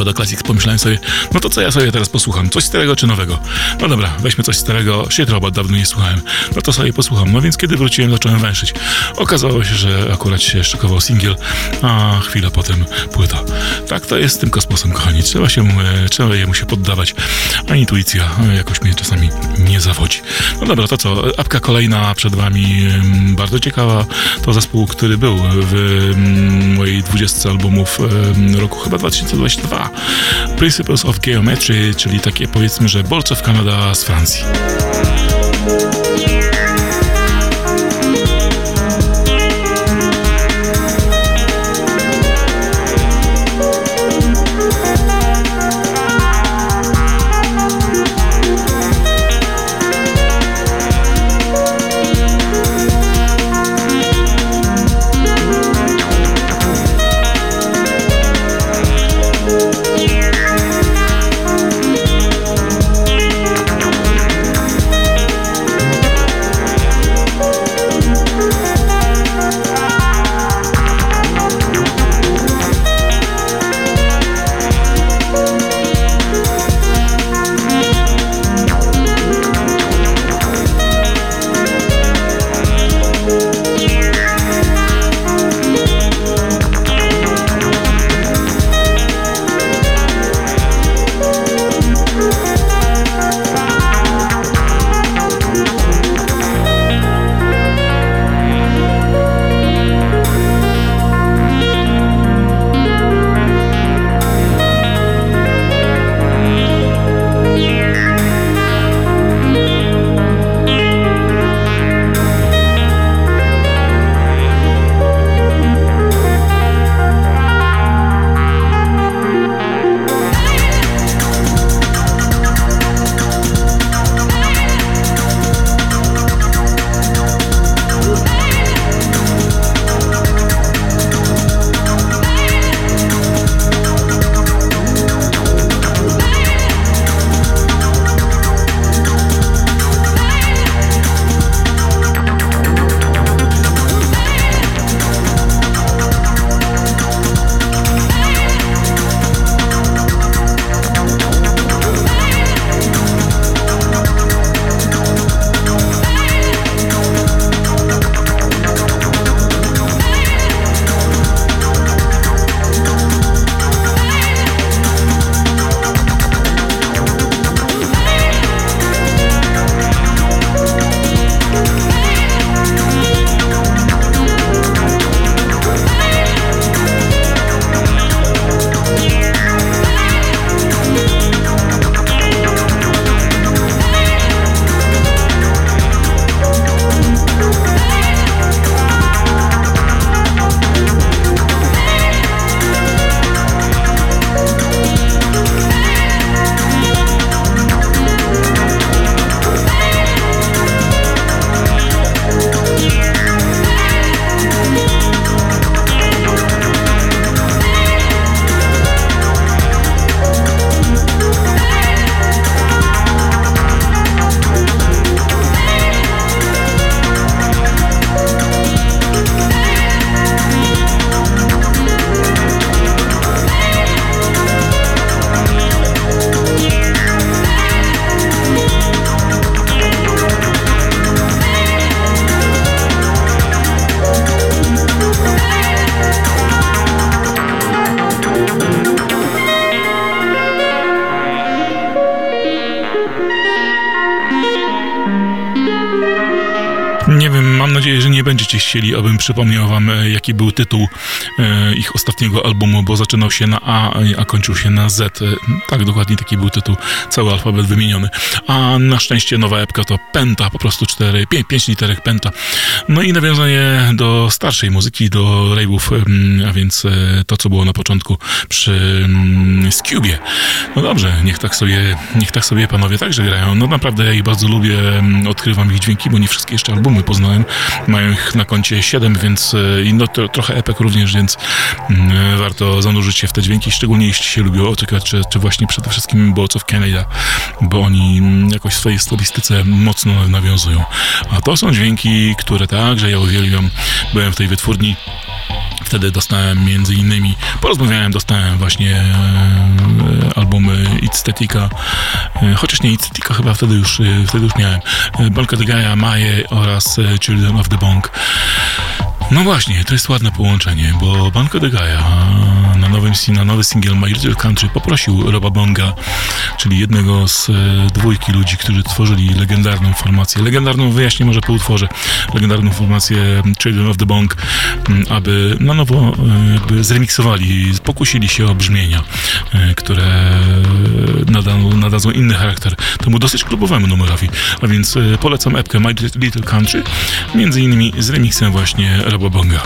iPoda Classic, pomyślałem sobie, no to co ja sobie teraz posłucham? Coś starego czy nowego? No dobra, weźmy coś starego, Shit Robot dawno nie słuchałem, no to sobie posłucham. No więc kiedy wróciłem, zacząłem węszyć. Okazało się, że akurat się szykował singiel, a chwilę potem płyta. Tak to jest z tym kosmosem, kochani. Trzeba się, e, trzeba jemu się poddawać, a intuicja jakoś mnie czasami nie zawodzi. No dobra, to co? Apka kolejna przed wami, bardzo ciekawa. To zespół, który był w mojej 20 albumów roku chyba 2022 Principles of Geometry, czyli takie powiedzmy, że Bolce w Kanada z Francji. Będziecie chcieli, abym przypomniał wam, e, jaki był tytuł e, ich ostatniego albumu, bo zaczynał się na A, a kończył się na Z. E, tak, dokładnie taki był tytuł, cały alfabet wymieniony. A na szczęście nowa epka to Penta, po prostu 4, 5, 5 literek Penta. No i nawiązanie do starszej muzyki, do rave'ów, a więc to, co było na początku przy Scubie. No dobrze, niech tak sobie, niech tak sobie panowie także grają. No naprawdę ja ich bardzo lubię, odkrywam ich dźwięki, bo nie wszystkie jeszcze albumy poznałem. Mają ich na koncie 7, więc e, no, to, trochę epek również, więc mm, warto zanurzyć się w te dźwięki, szczególnie jeśli się lubią Otyka, czy, czy właśnie przede wszystkim Boats of Canada, bo oni mm, jakoś w swojej stylistyce mocno nawiązują. A to są dźwięki, które także ja uwielbiam. Byłem w tej wytwórni Wtedy dostałem między innymi, porozmawiałem, dostałem właśnie e, albumy Itstetika, e, chociaż nie Itstetika, chyba wtedy już, e, wtedy już miałem. E, Banka de Gaia, Maje oraz e, Children of the Bong. No właśnie, to jest ładne połączenie, bo Banco de Gaia na, nowym, na nowy singiel My Little Country poprosił Roba Bonga, czyli jednego z e, dwójki ludzi, którzy tworzyli legendarną formację, legendarną, wyjaśnię może po utworze, legendarną formację Children of the Bong, aby na nowo e, jakby zremiksowali, pokusili się o brzmienia, e, które nadadzą, nadadzą inny charakter temu dosyć klubowemu numerowi. A więc polecam epkę My Little Country, między innymi z remixem właśnie Roba Bonga.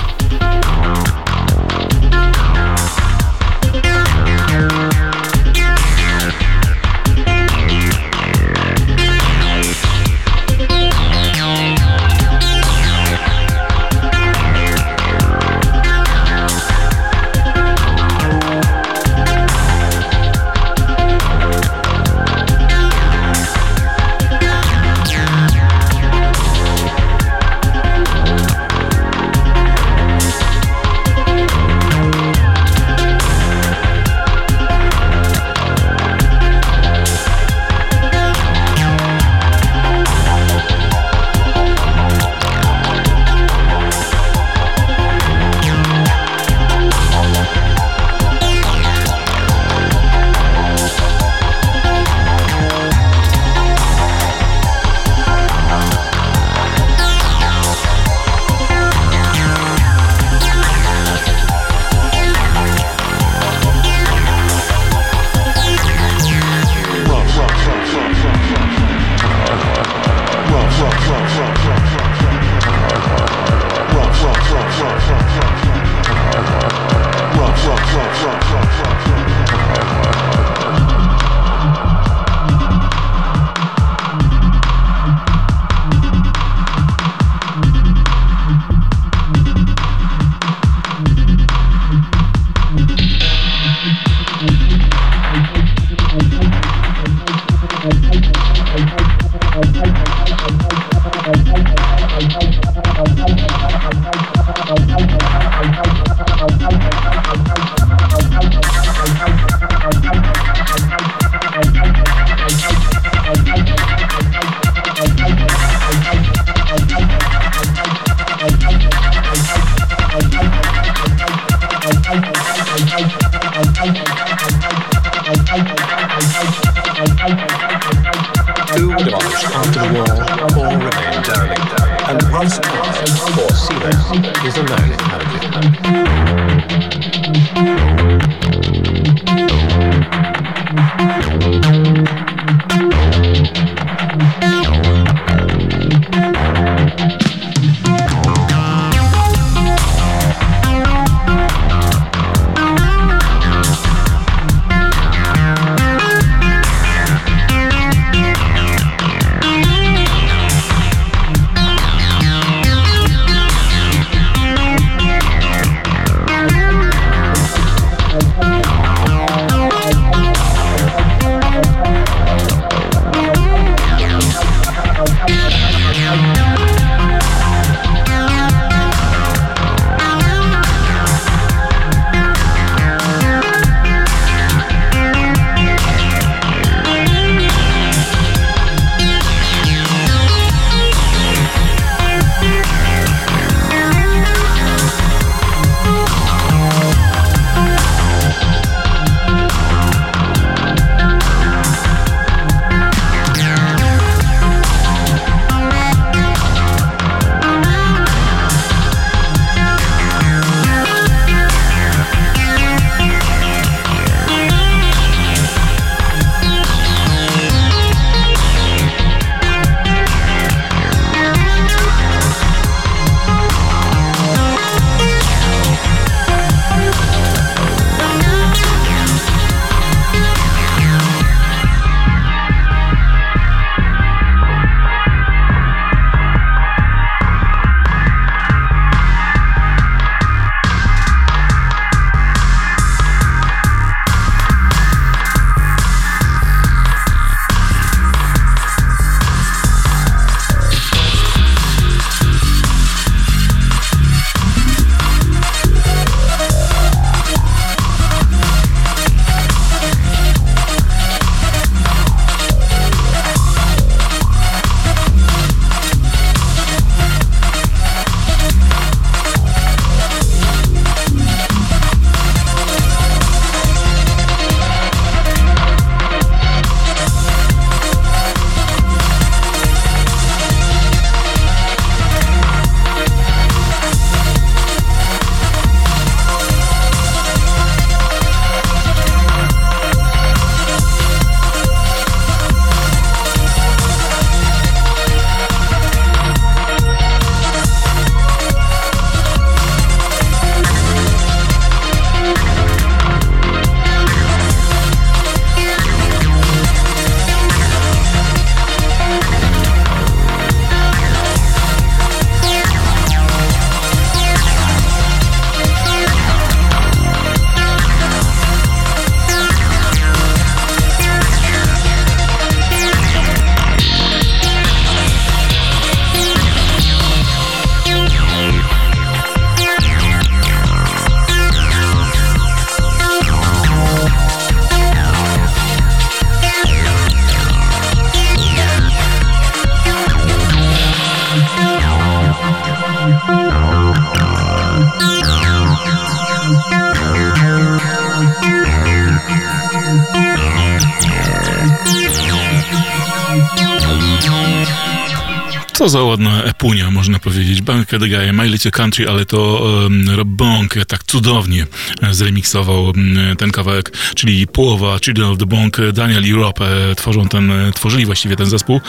Za ładna można powiedzieć. Bank the Guy, My Little Country, ale to um, Rob Bonk tak cudownie zremiksował um, ten kawałek, czyli połowa Children of the Bonk, Daniel i Rob e, tworzą ten, tworzyli właściwie ten zespół.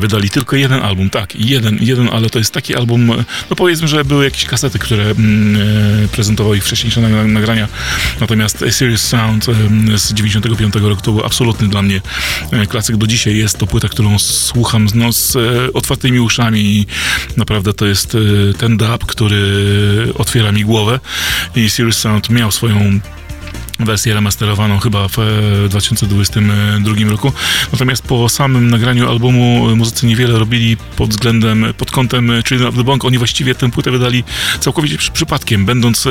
Wydali tylko jeden album, tak, jeden, jeden, ale to jest taki album, no powiedzmy, że były jakieś kasety, które um, prezentowały ich wcześniejsze nagrania, natomiast Serious Sound z 95 roku to był absolutny dla mnie e, klasyk. Do dzisiaj jest to płyta, którą słucham no, z e, otwartymi uszami i naprawdę to jest e, ten dub, który otwiera mi głowę i Serious Sound miał swoją wersję remasterowaną chyba w 2022 e, roku. Natomiast po samym nagraniu albumu muzycy niewiele robili pod względem, pod kątem Children of the Bank. Oni właściwie tę płytę wydali całkowicie przypadkiem, będąc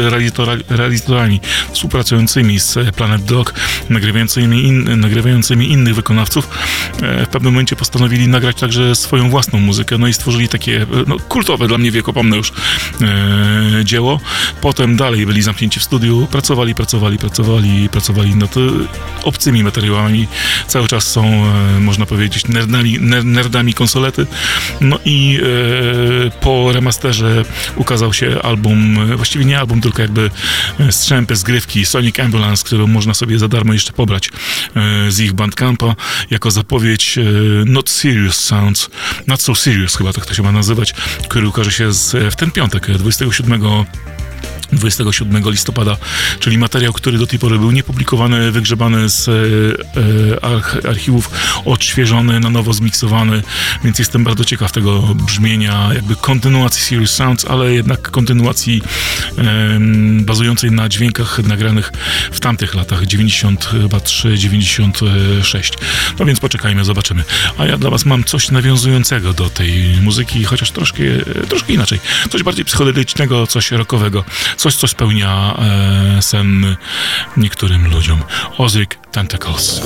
realizatorami współpracującymi z Planet Dog, nagrywającymi, in, nagrywającymi innych wykonawców. E, w pewnym momencie postanowili nagrać także swoją własną muzykę, no i stworzyli takie no, kultowe dla mnie wiekopomne już e, dzieło. Potem dalej byli zamknięci w studiu, pracowali, pracowali, pracowali pracowali, pracowali nad obcymi materiałami. Cały czas są, e, można powiedzieć, nerdami, nerdami konsolety. No i e, po remasterze ukazał się album, e, właściwie nie album, tylko jakby strzępy, zgrywki Sonic Ambulance, którą można sobie za darmo jeszcze pobrać z ich bandcampa, jako zapowiedź Not Serious Sounds, Not So Serious chyba tak to się ma nazywać, który ukaże się z, w ten piątek, 27 27 listopada, czyli materiał, który do tej pory był niepublikowany, wygrzebany z e, e archiwów, odświeżony, na nowo zmiksowany, więc jestem bardzo ciekaw tego brzmienia, jakby kontynuacji Serious Sounds, ale jednak kontynuacji e, bazującej na dźwiękach nagranych w tamtych latach, 93, 96. No więc poczekajmy, zobaczymy. A ja dla was mam coś nawiązującego do tej muzyki, chociaż troszkę, troszkę inaczej. Coś bardziej psychodelicznego, coś rockowego coś, co spełnia e, sen niektórym ludziom. Ozric Tentacles.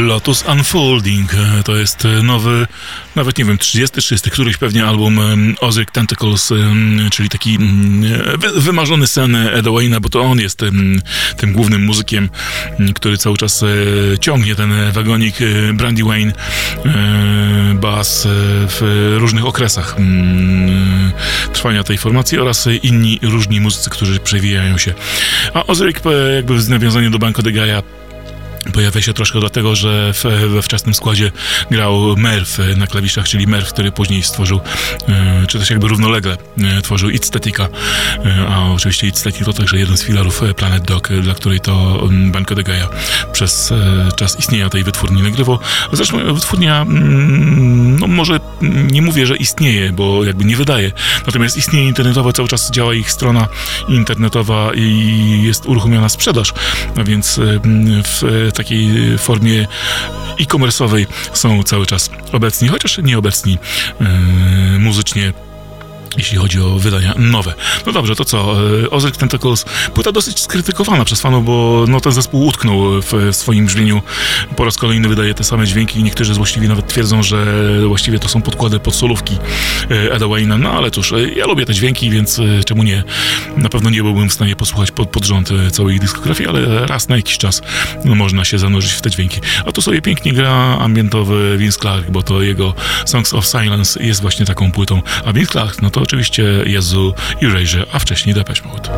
Lotus Unfolding e, to jest e, nowy, nawet nie wiem, 36, któryś pewnie album Ozric Tentacles, czyli taki wymarzony sen Eda Wayna, bo to on jest tym, tym głównym muzykiem, który cały czas e, ciągnie ten wagonik Brandy Wayne bass w różnych okresach trwania tej formacji oraz inni różni muzycy, którzy przewijają się. A Ozric jakby w nawiązaniu do Banco de Gaia Pojawia się troszkę dlatego, że w, we wczesnym składzie grał Merv na klawiszach, czyli Merv, który później stworzył, e, czy też jakby równolegle e, tworzył Itstetika, e, a oczywiście Itstetik to także jeden z filarów Planet Dog, dla której to Banco de Gaia przez czas istnienia tej wytwórni nagrywał. Zresztą wytwórnia, no może nie mówię, że istnieje, bo jakby nie wydaje, natomiast istnieje internetowe, cały czas działa ich strona internetowa i jest uruchomiona sprzedaż, a więc w takiej formie e-commerce'owej są cały czas obecni, chociaż nieobecni yy, muzycznie jeśli chodzi o wydania nowe. No dobrze, to co? E, Ozark Tentacles, płyta dosyć skrytykowana przez fanów, bo no, ten zespół utknął w swoim brzmieniu. Po raz kolejny wydaje te same dźwięki. Niektórzy złośliwi nawet twierdzą, że właściwie to są podkłady pod solówki e, Eda Wayna. No ale cóż, e, ja lubię te dźwięki, więc czemu nie? Na pewno nie byłbym w stanie posłuchać pod, pod rząd całej dyskografii, ale raz na jakiś czas no, można się zanurzyć w te dźwięki. A tu sobie pięknie gra ambientowy Vince Clark, bo to jego Songs of Silence jest właśnie taką płytą. A Vince Clark, no to oczywiście Jezu Erasure, a wcześniej Depeche Mode.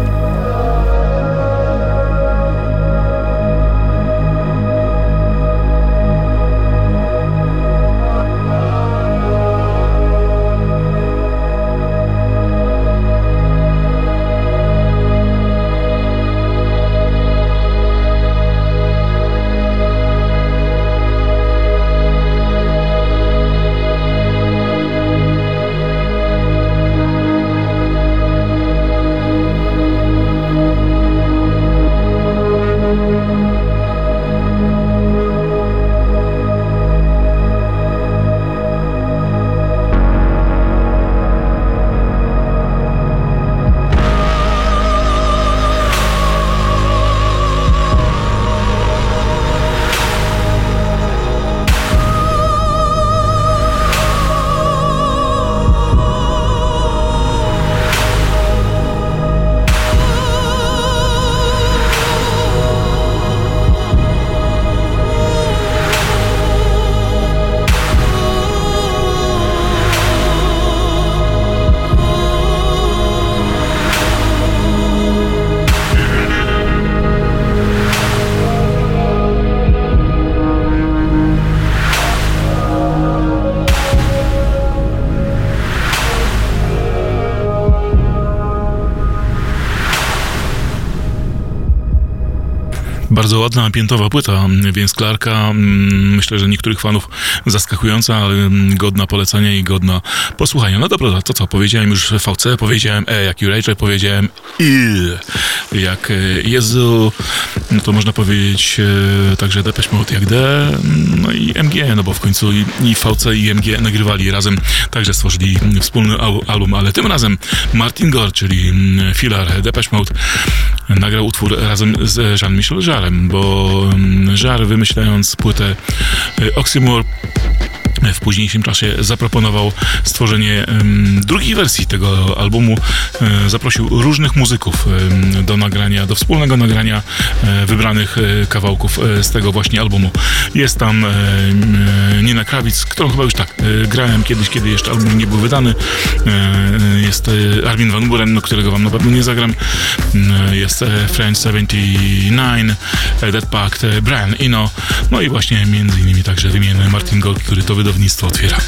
Ładna, piętowa płyta, więc Clarka, mm, myślę, że niektórych fanów zaskakująca, ale mm, godna polecenia i godna posłuchania. No dobra, to co, powiedziałem już VC, powiedziałem E jak Jurajczek, powiedziałem I jak e, Jezu, no to można powiedzieć e, także Depeche Mode jak D, no i MG, no bo w końcu i, i VC i MG nagrywali razem, także stworzyli wspólny album, ale tym razem Martin Gore, czyli mm, filar Depeche Mode, nagrał utwór razem z Jean-Michel Jarem, bo mm, Jar wymyślając płytę y, Oxymore w późniejszym czasie zaproponował stworzenie drugiej wersji tego albumu. E, zaprosił różnych muzyków do nagrania, do wspólnego nagrania e, wybranych e, kawałków z tego właśnie albumu. Jest tam Nina Krawic, którą chyba już tak grałem kiedyś, kiedy jeszcze album nie był wydany. Jest Armin Van Buren, no, którego wam na pewno nie zagram. Jest French 79, Dead Pact, Brian Ino, no i właśnie między innymi także wymieniony Martin Gold, który to wydał wydawnictwo otwiera.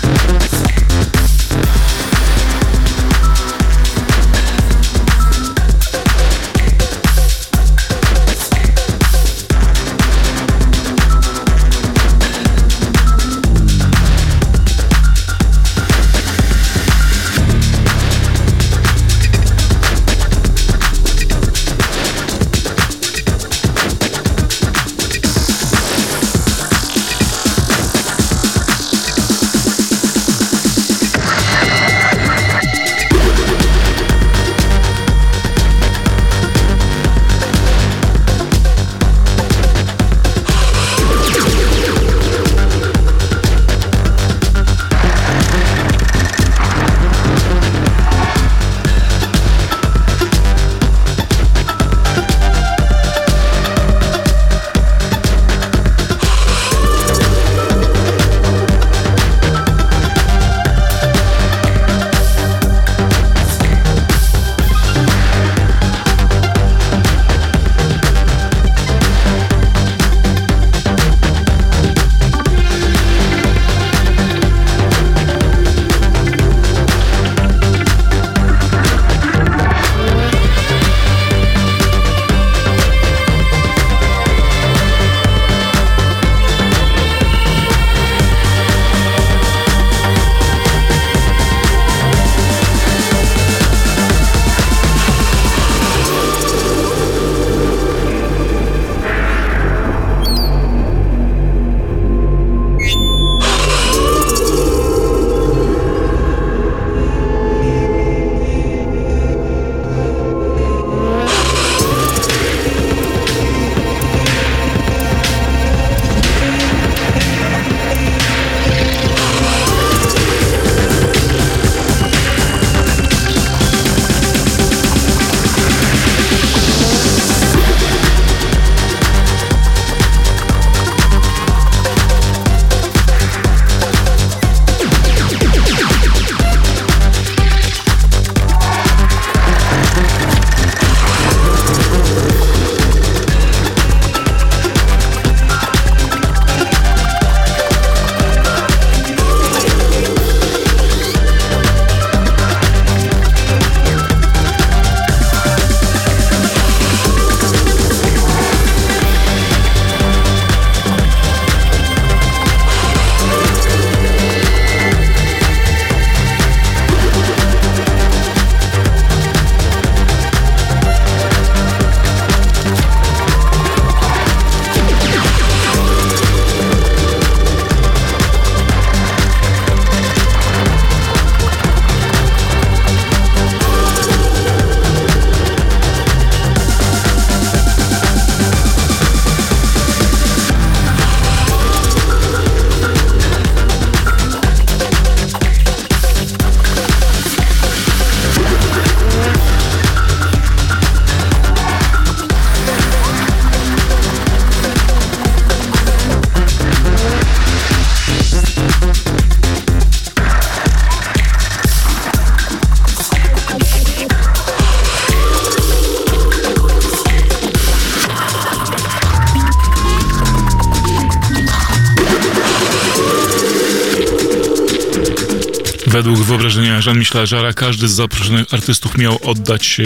Według wyobrażenia Jean-Michela Jarra każdy z zaproszonych artystów miał oddać,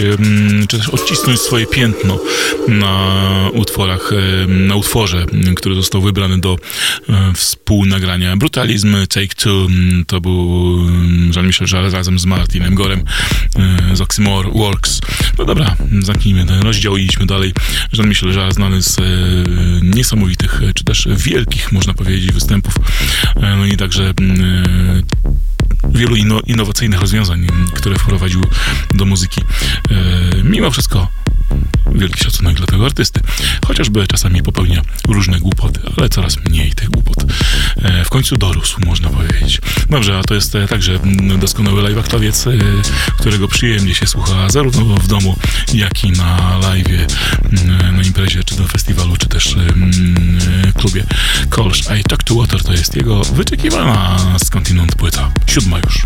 czy też odcisnąć swoje piętno na utworach, na utworze, który został wybrany do e, współnagrania. Brutalizm Take Two to był Jean-Michel Jarre razem z Martinem Gorem e, z Oxymore Works. No dobra, zamknijmy ten rozdział i idźmy dalej. Jean-Michel Jarre znany z e, niesamowitych, czy też wielkich, można powiedzieć, występów. No i także wielu inno, innowacyjnych rozwiązań, które wprowadził do muzyki. E, mimo wszystko wielki szacunek dla tego artysty. Chociażby czasami popełnia różne głupoty, ale coraz mniej tych głupot. E, w końcu dorósł, można powiedzieć. Dobrze, a to jest e, także doskonały live aktowiec, e, którego przyjemnie się słucha zarówno w domu, jak i na live, na imprezie, czy do festiwalu, czy też klubie. Kolsz I Talk to Water to jest jego wyczekiwana skądinąd płyta. Siódma już.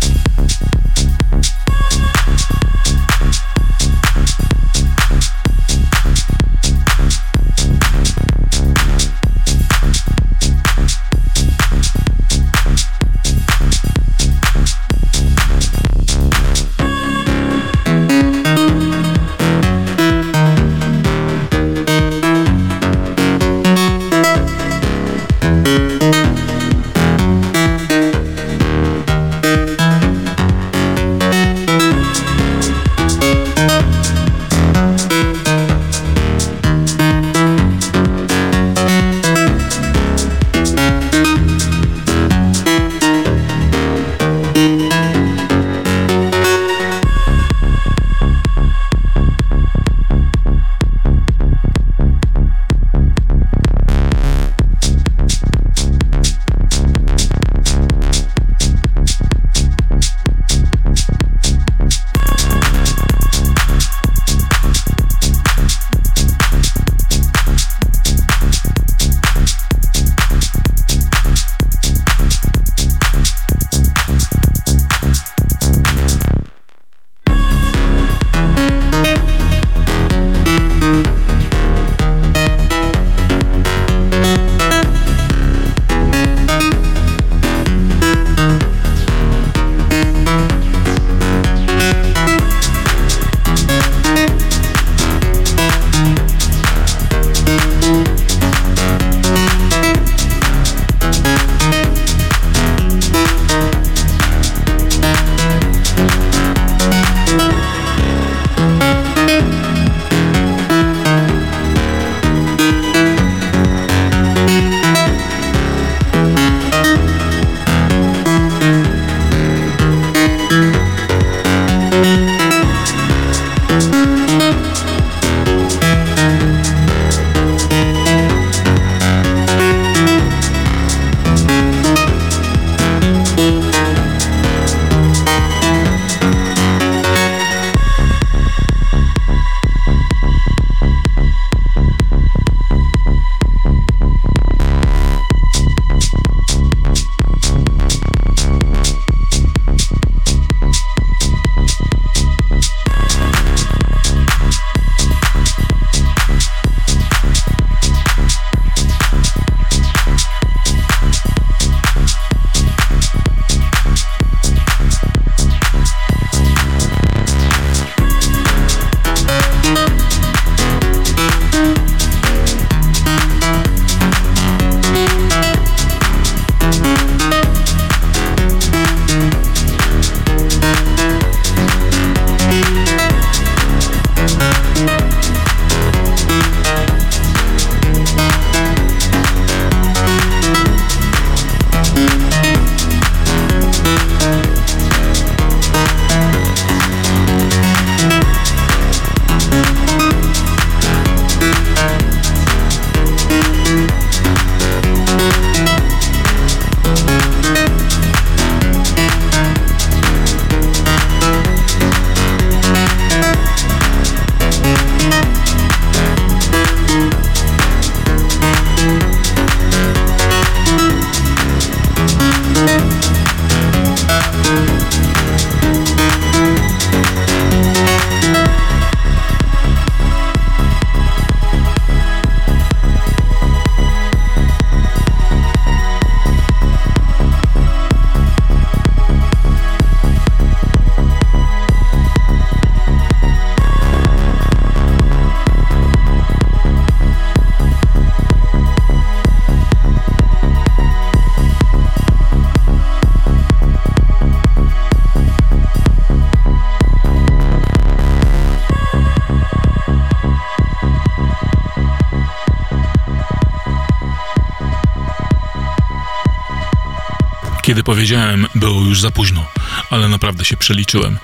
Powiedziałem, było już za późno, ale naprawdę się przeliczyłem,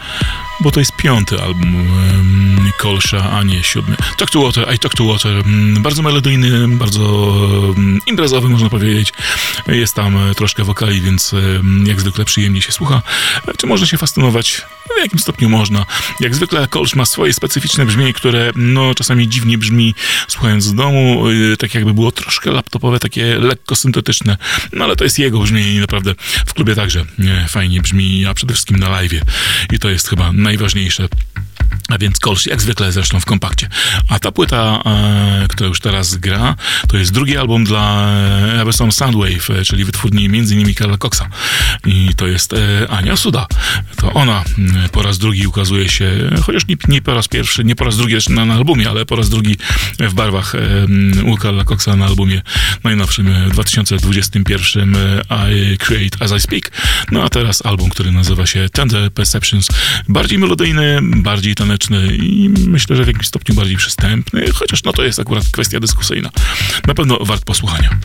bo to jest piąty album um, Kolsza, a nie siódmy. Talk to Water, I Talk to Water, um, bardzo melodyjny, bardzo um, imprezowy, można powiedzieć. Jest tam troszkę wokali, więc jak zwykle przyjemnie się słucha. Czy można się fascynować? Jakim stopniu można. Jak zwykle Kolsz ma swoje specyficzne brzmienie, które no, czasami dziwnie brzmi słuchając z domu, tak jakby było troszkę laptopowe, takie lekko syntetyczne, no ale to jest jego brzmienie i naprawdę w klubie także nie, fajnie brzmi, a przede wszystkim na live. I to jest chyba najważniejsze. A więc Kolsz, jak zwykle zresztą w kompakcie. A ta płyta, e, która już teraz gra, to jest drugi album dla Everson Soundwave, e, czyli wytwórni m.in. Karla Coxa. I to jest e, Ania Suda. To ona mm, po raz drugi ukazuje się, chociaż nie, nie po raz pierwszy, nie po raz drugi na, na albumie, ale po raz drugi w barwach e, u Karla Coxa na albumie najnowszym w e, 2021 e, I Create As I Speak. No a teraz album, który nazywa się Tender Perceptions. Bardziej melodyjny, bardziej i myślę, że w jakimś stopniu bardziej przystępny, chociaż no to jest akurat kwestia dyskusyjna. Na pewno wart posłuchania.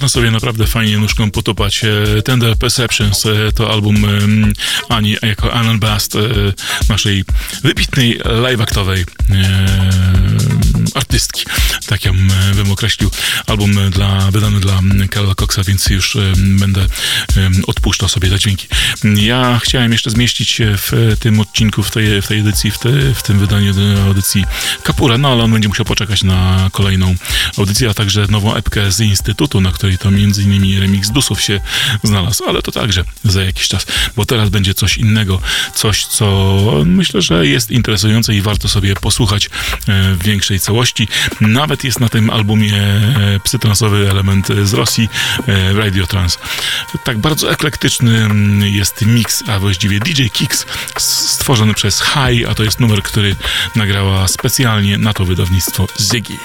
Można sobie naprawdę fajnie nóżką potupać. E, Tender Perceptions e, to album Ani jako Alan Bast, e, naszej wybitnej live-aktowej artystki. Tak ją e, bym określił. Album dla, wydany dla Karola Coxa, więc już e, będę e, odpuszczał sobie te dźwięki. Ja chciałem jeszcze zmieścić się w tym odcinku, w tej, w tej edycji, w, te, w tym wydaniu audycji Kapura, no ale on będzie musiał poczekać na kolejną audycję, a także nową epkę z Instytutu, na której to innymi remix Dusów się znalazł, ale to także za jakiś czas, bo teraz będzie coś innego, coś, co myślę, że jest interesujące i warto sobie posłuchać w większej całości. Nawet jest na tym albumie e, psytransowy element z Rosji, e, Radio Trans. Tak bardzo eklektyczny mm, jest mix, a właściwie DJ Kicks stworzony przez High, a to jest numer, który nagrała specjalnie na to wydawnictwo Ziggy.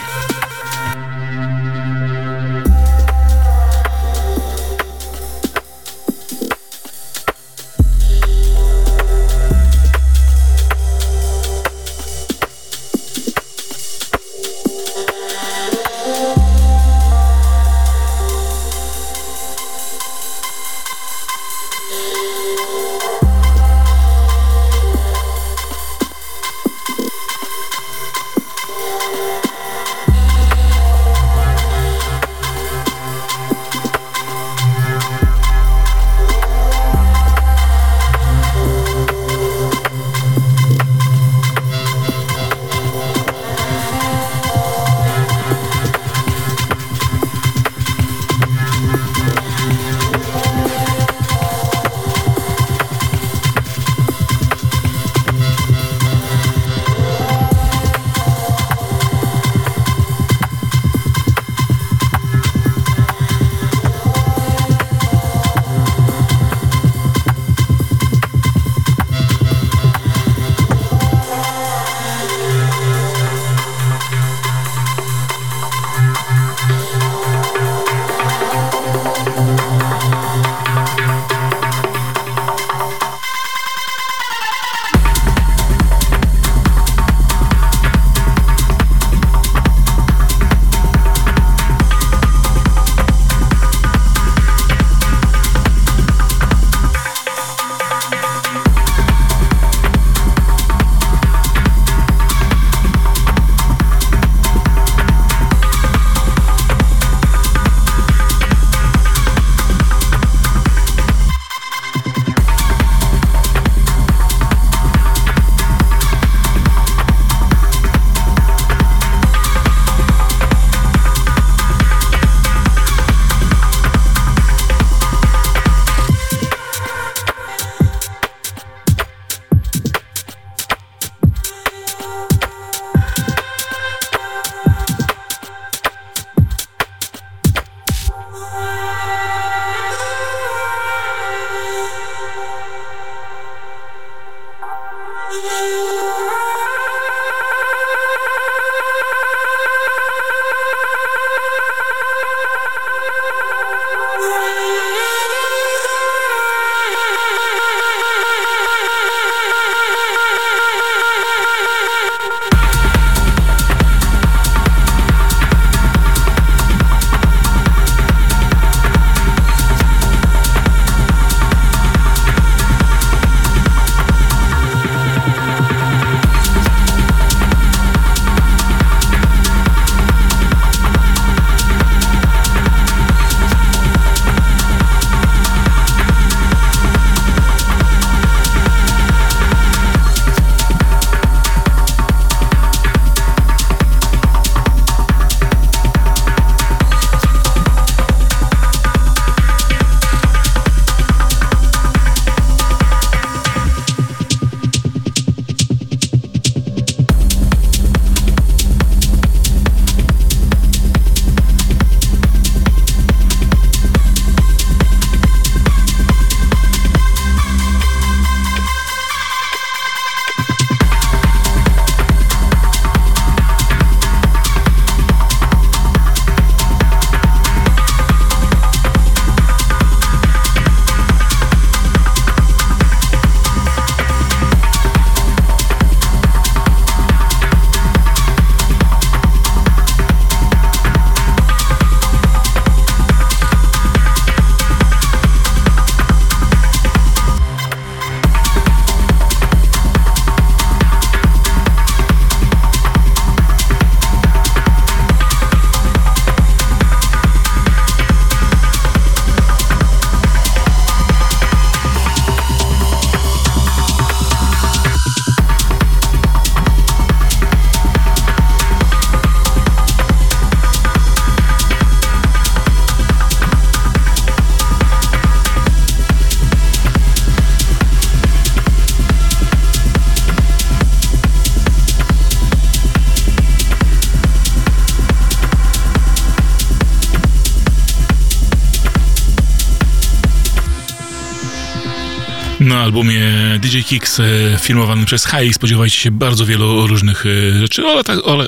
Albumie DJ Kicks e, filmowanym przez Hai spodziewajcie się bardzo wielu różnych e, rzeczy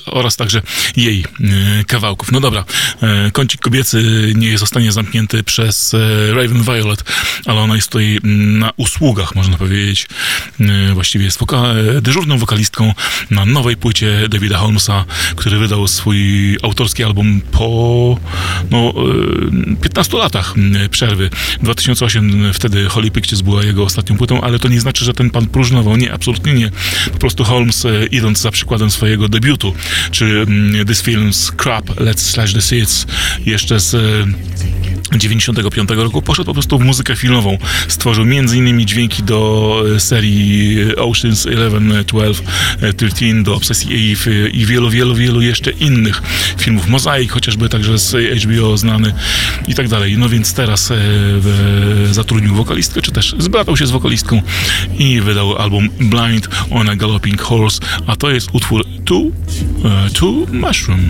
oraz także jej e, kawałków. No dobra, kącik kobiecy nie zostanie zamknięty przez Raven Violet, ale ona jest tutaj na usługach, można powiedzieć. Właściwie jest woka dyżurną wokalistką na nowej płycie Davida Holmesa, który wydał swój autorski album po no, 15 latach przerwy. 2008 wtedy Holy Pictures była jego ostatnią płytą, ale to nie znaczy, że ten pan próżnował. Nie, absolutnie nie. Po prostu Holmes, e, idąc za przykładem swojego debiutu, czy This Film's Crap, Let's Slash the Seeds, jeszcze z 95 roku poszedł po prostu w muzykę filmową. Stworzył m.in. dźwięki do e, serii Oceans 11, 12, 13, do Obsesji Eve i wielu, wielu, wielu jeszcze innych filmów. Mozaik chociażby także z HBO znany i tak dalej. No więc teraz e, zatrudnił wokalistkę, czy też zbratał się z wokalistką i wydał album Blind on a Galloping Horse, a to jest utwór Two, uh, two Mushroom.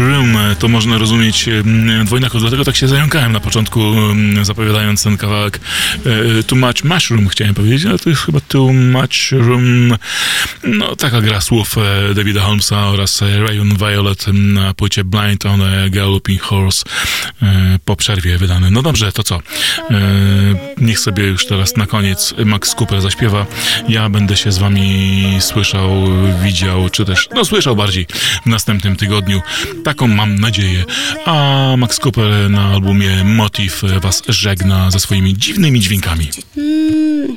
Room, to można rozumieć dwojnako, dlatego tak się zająkałem na początku, zapowiadając ten kawałek. E, too Much Mushroom chciałem powiedzieć, ale to jest chyba Too Much Room. No, taka gra słów e, Davida Holmesa oraz Rayon Violet na płycie Blind on a Galloping Horse e, po przerwie wydane. No dobrze, to co? Niech sobie już teraz na koniec Max Cooper zaśpiewa. Ja będę się z wami słyszał, widział, czy też, no słyszał bardziej w następnym tygodniu. Taką mam nadzieję nadzieję. A Max Cooper na albumie Motif was żegna ze swoimi dziwnymi dźwiękami. Mm.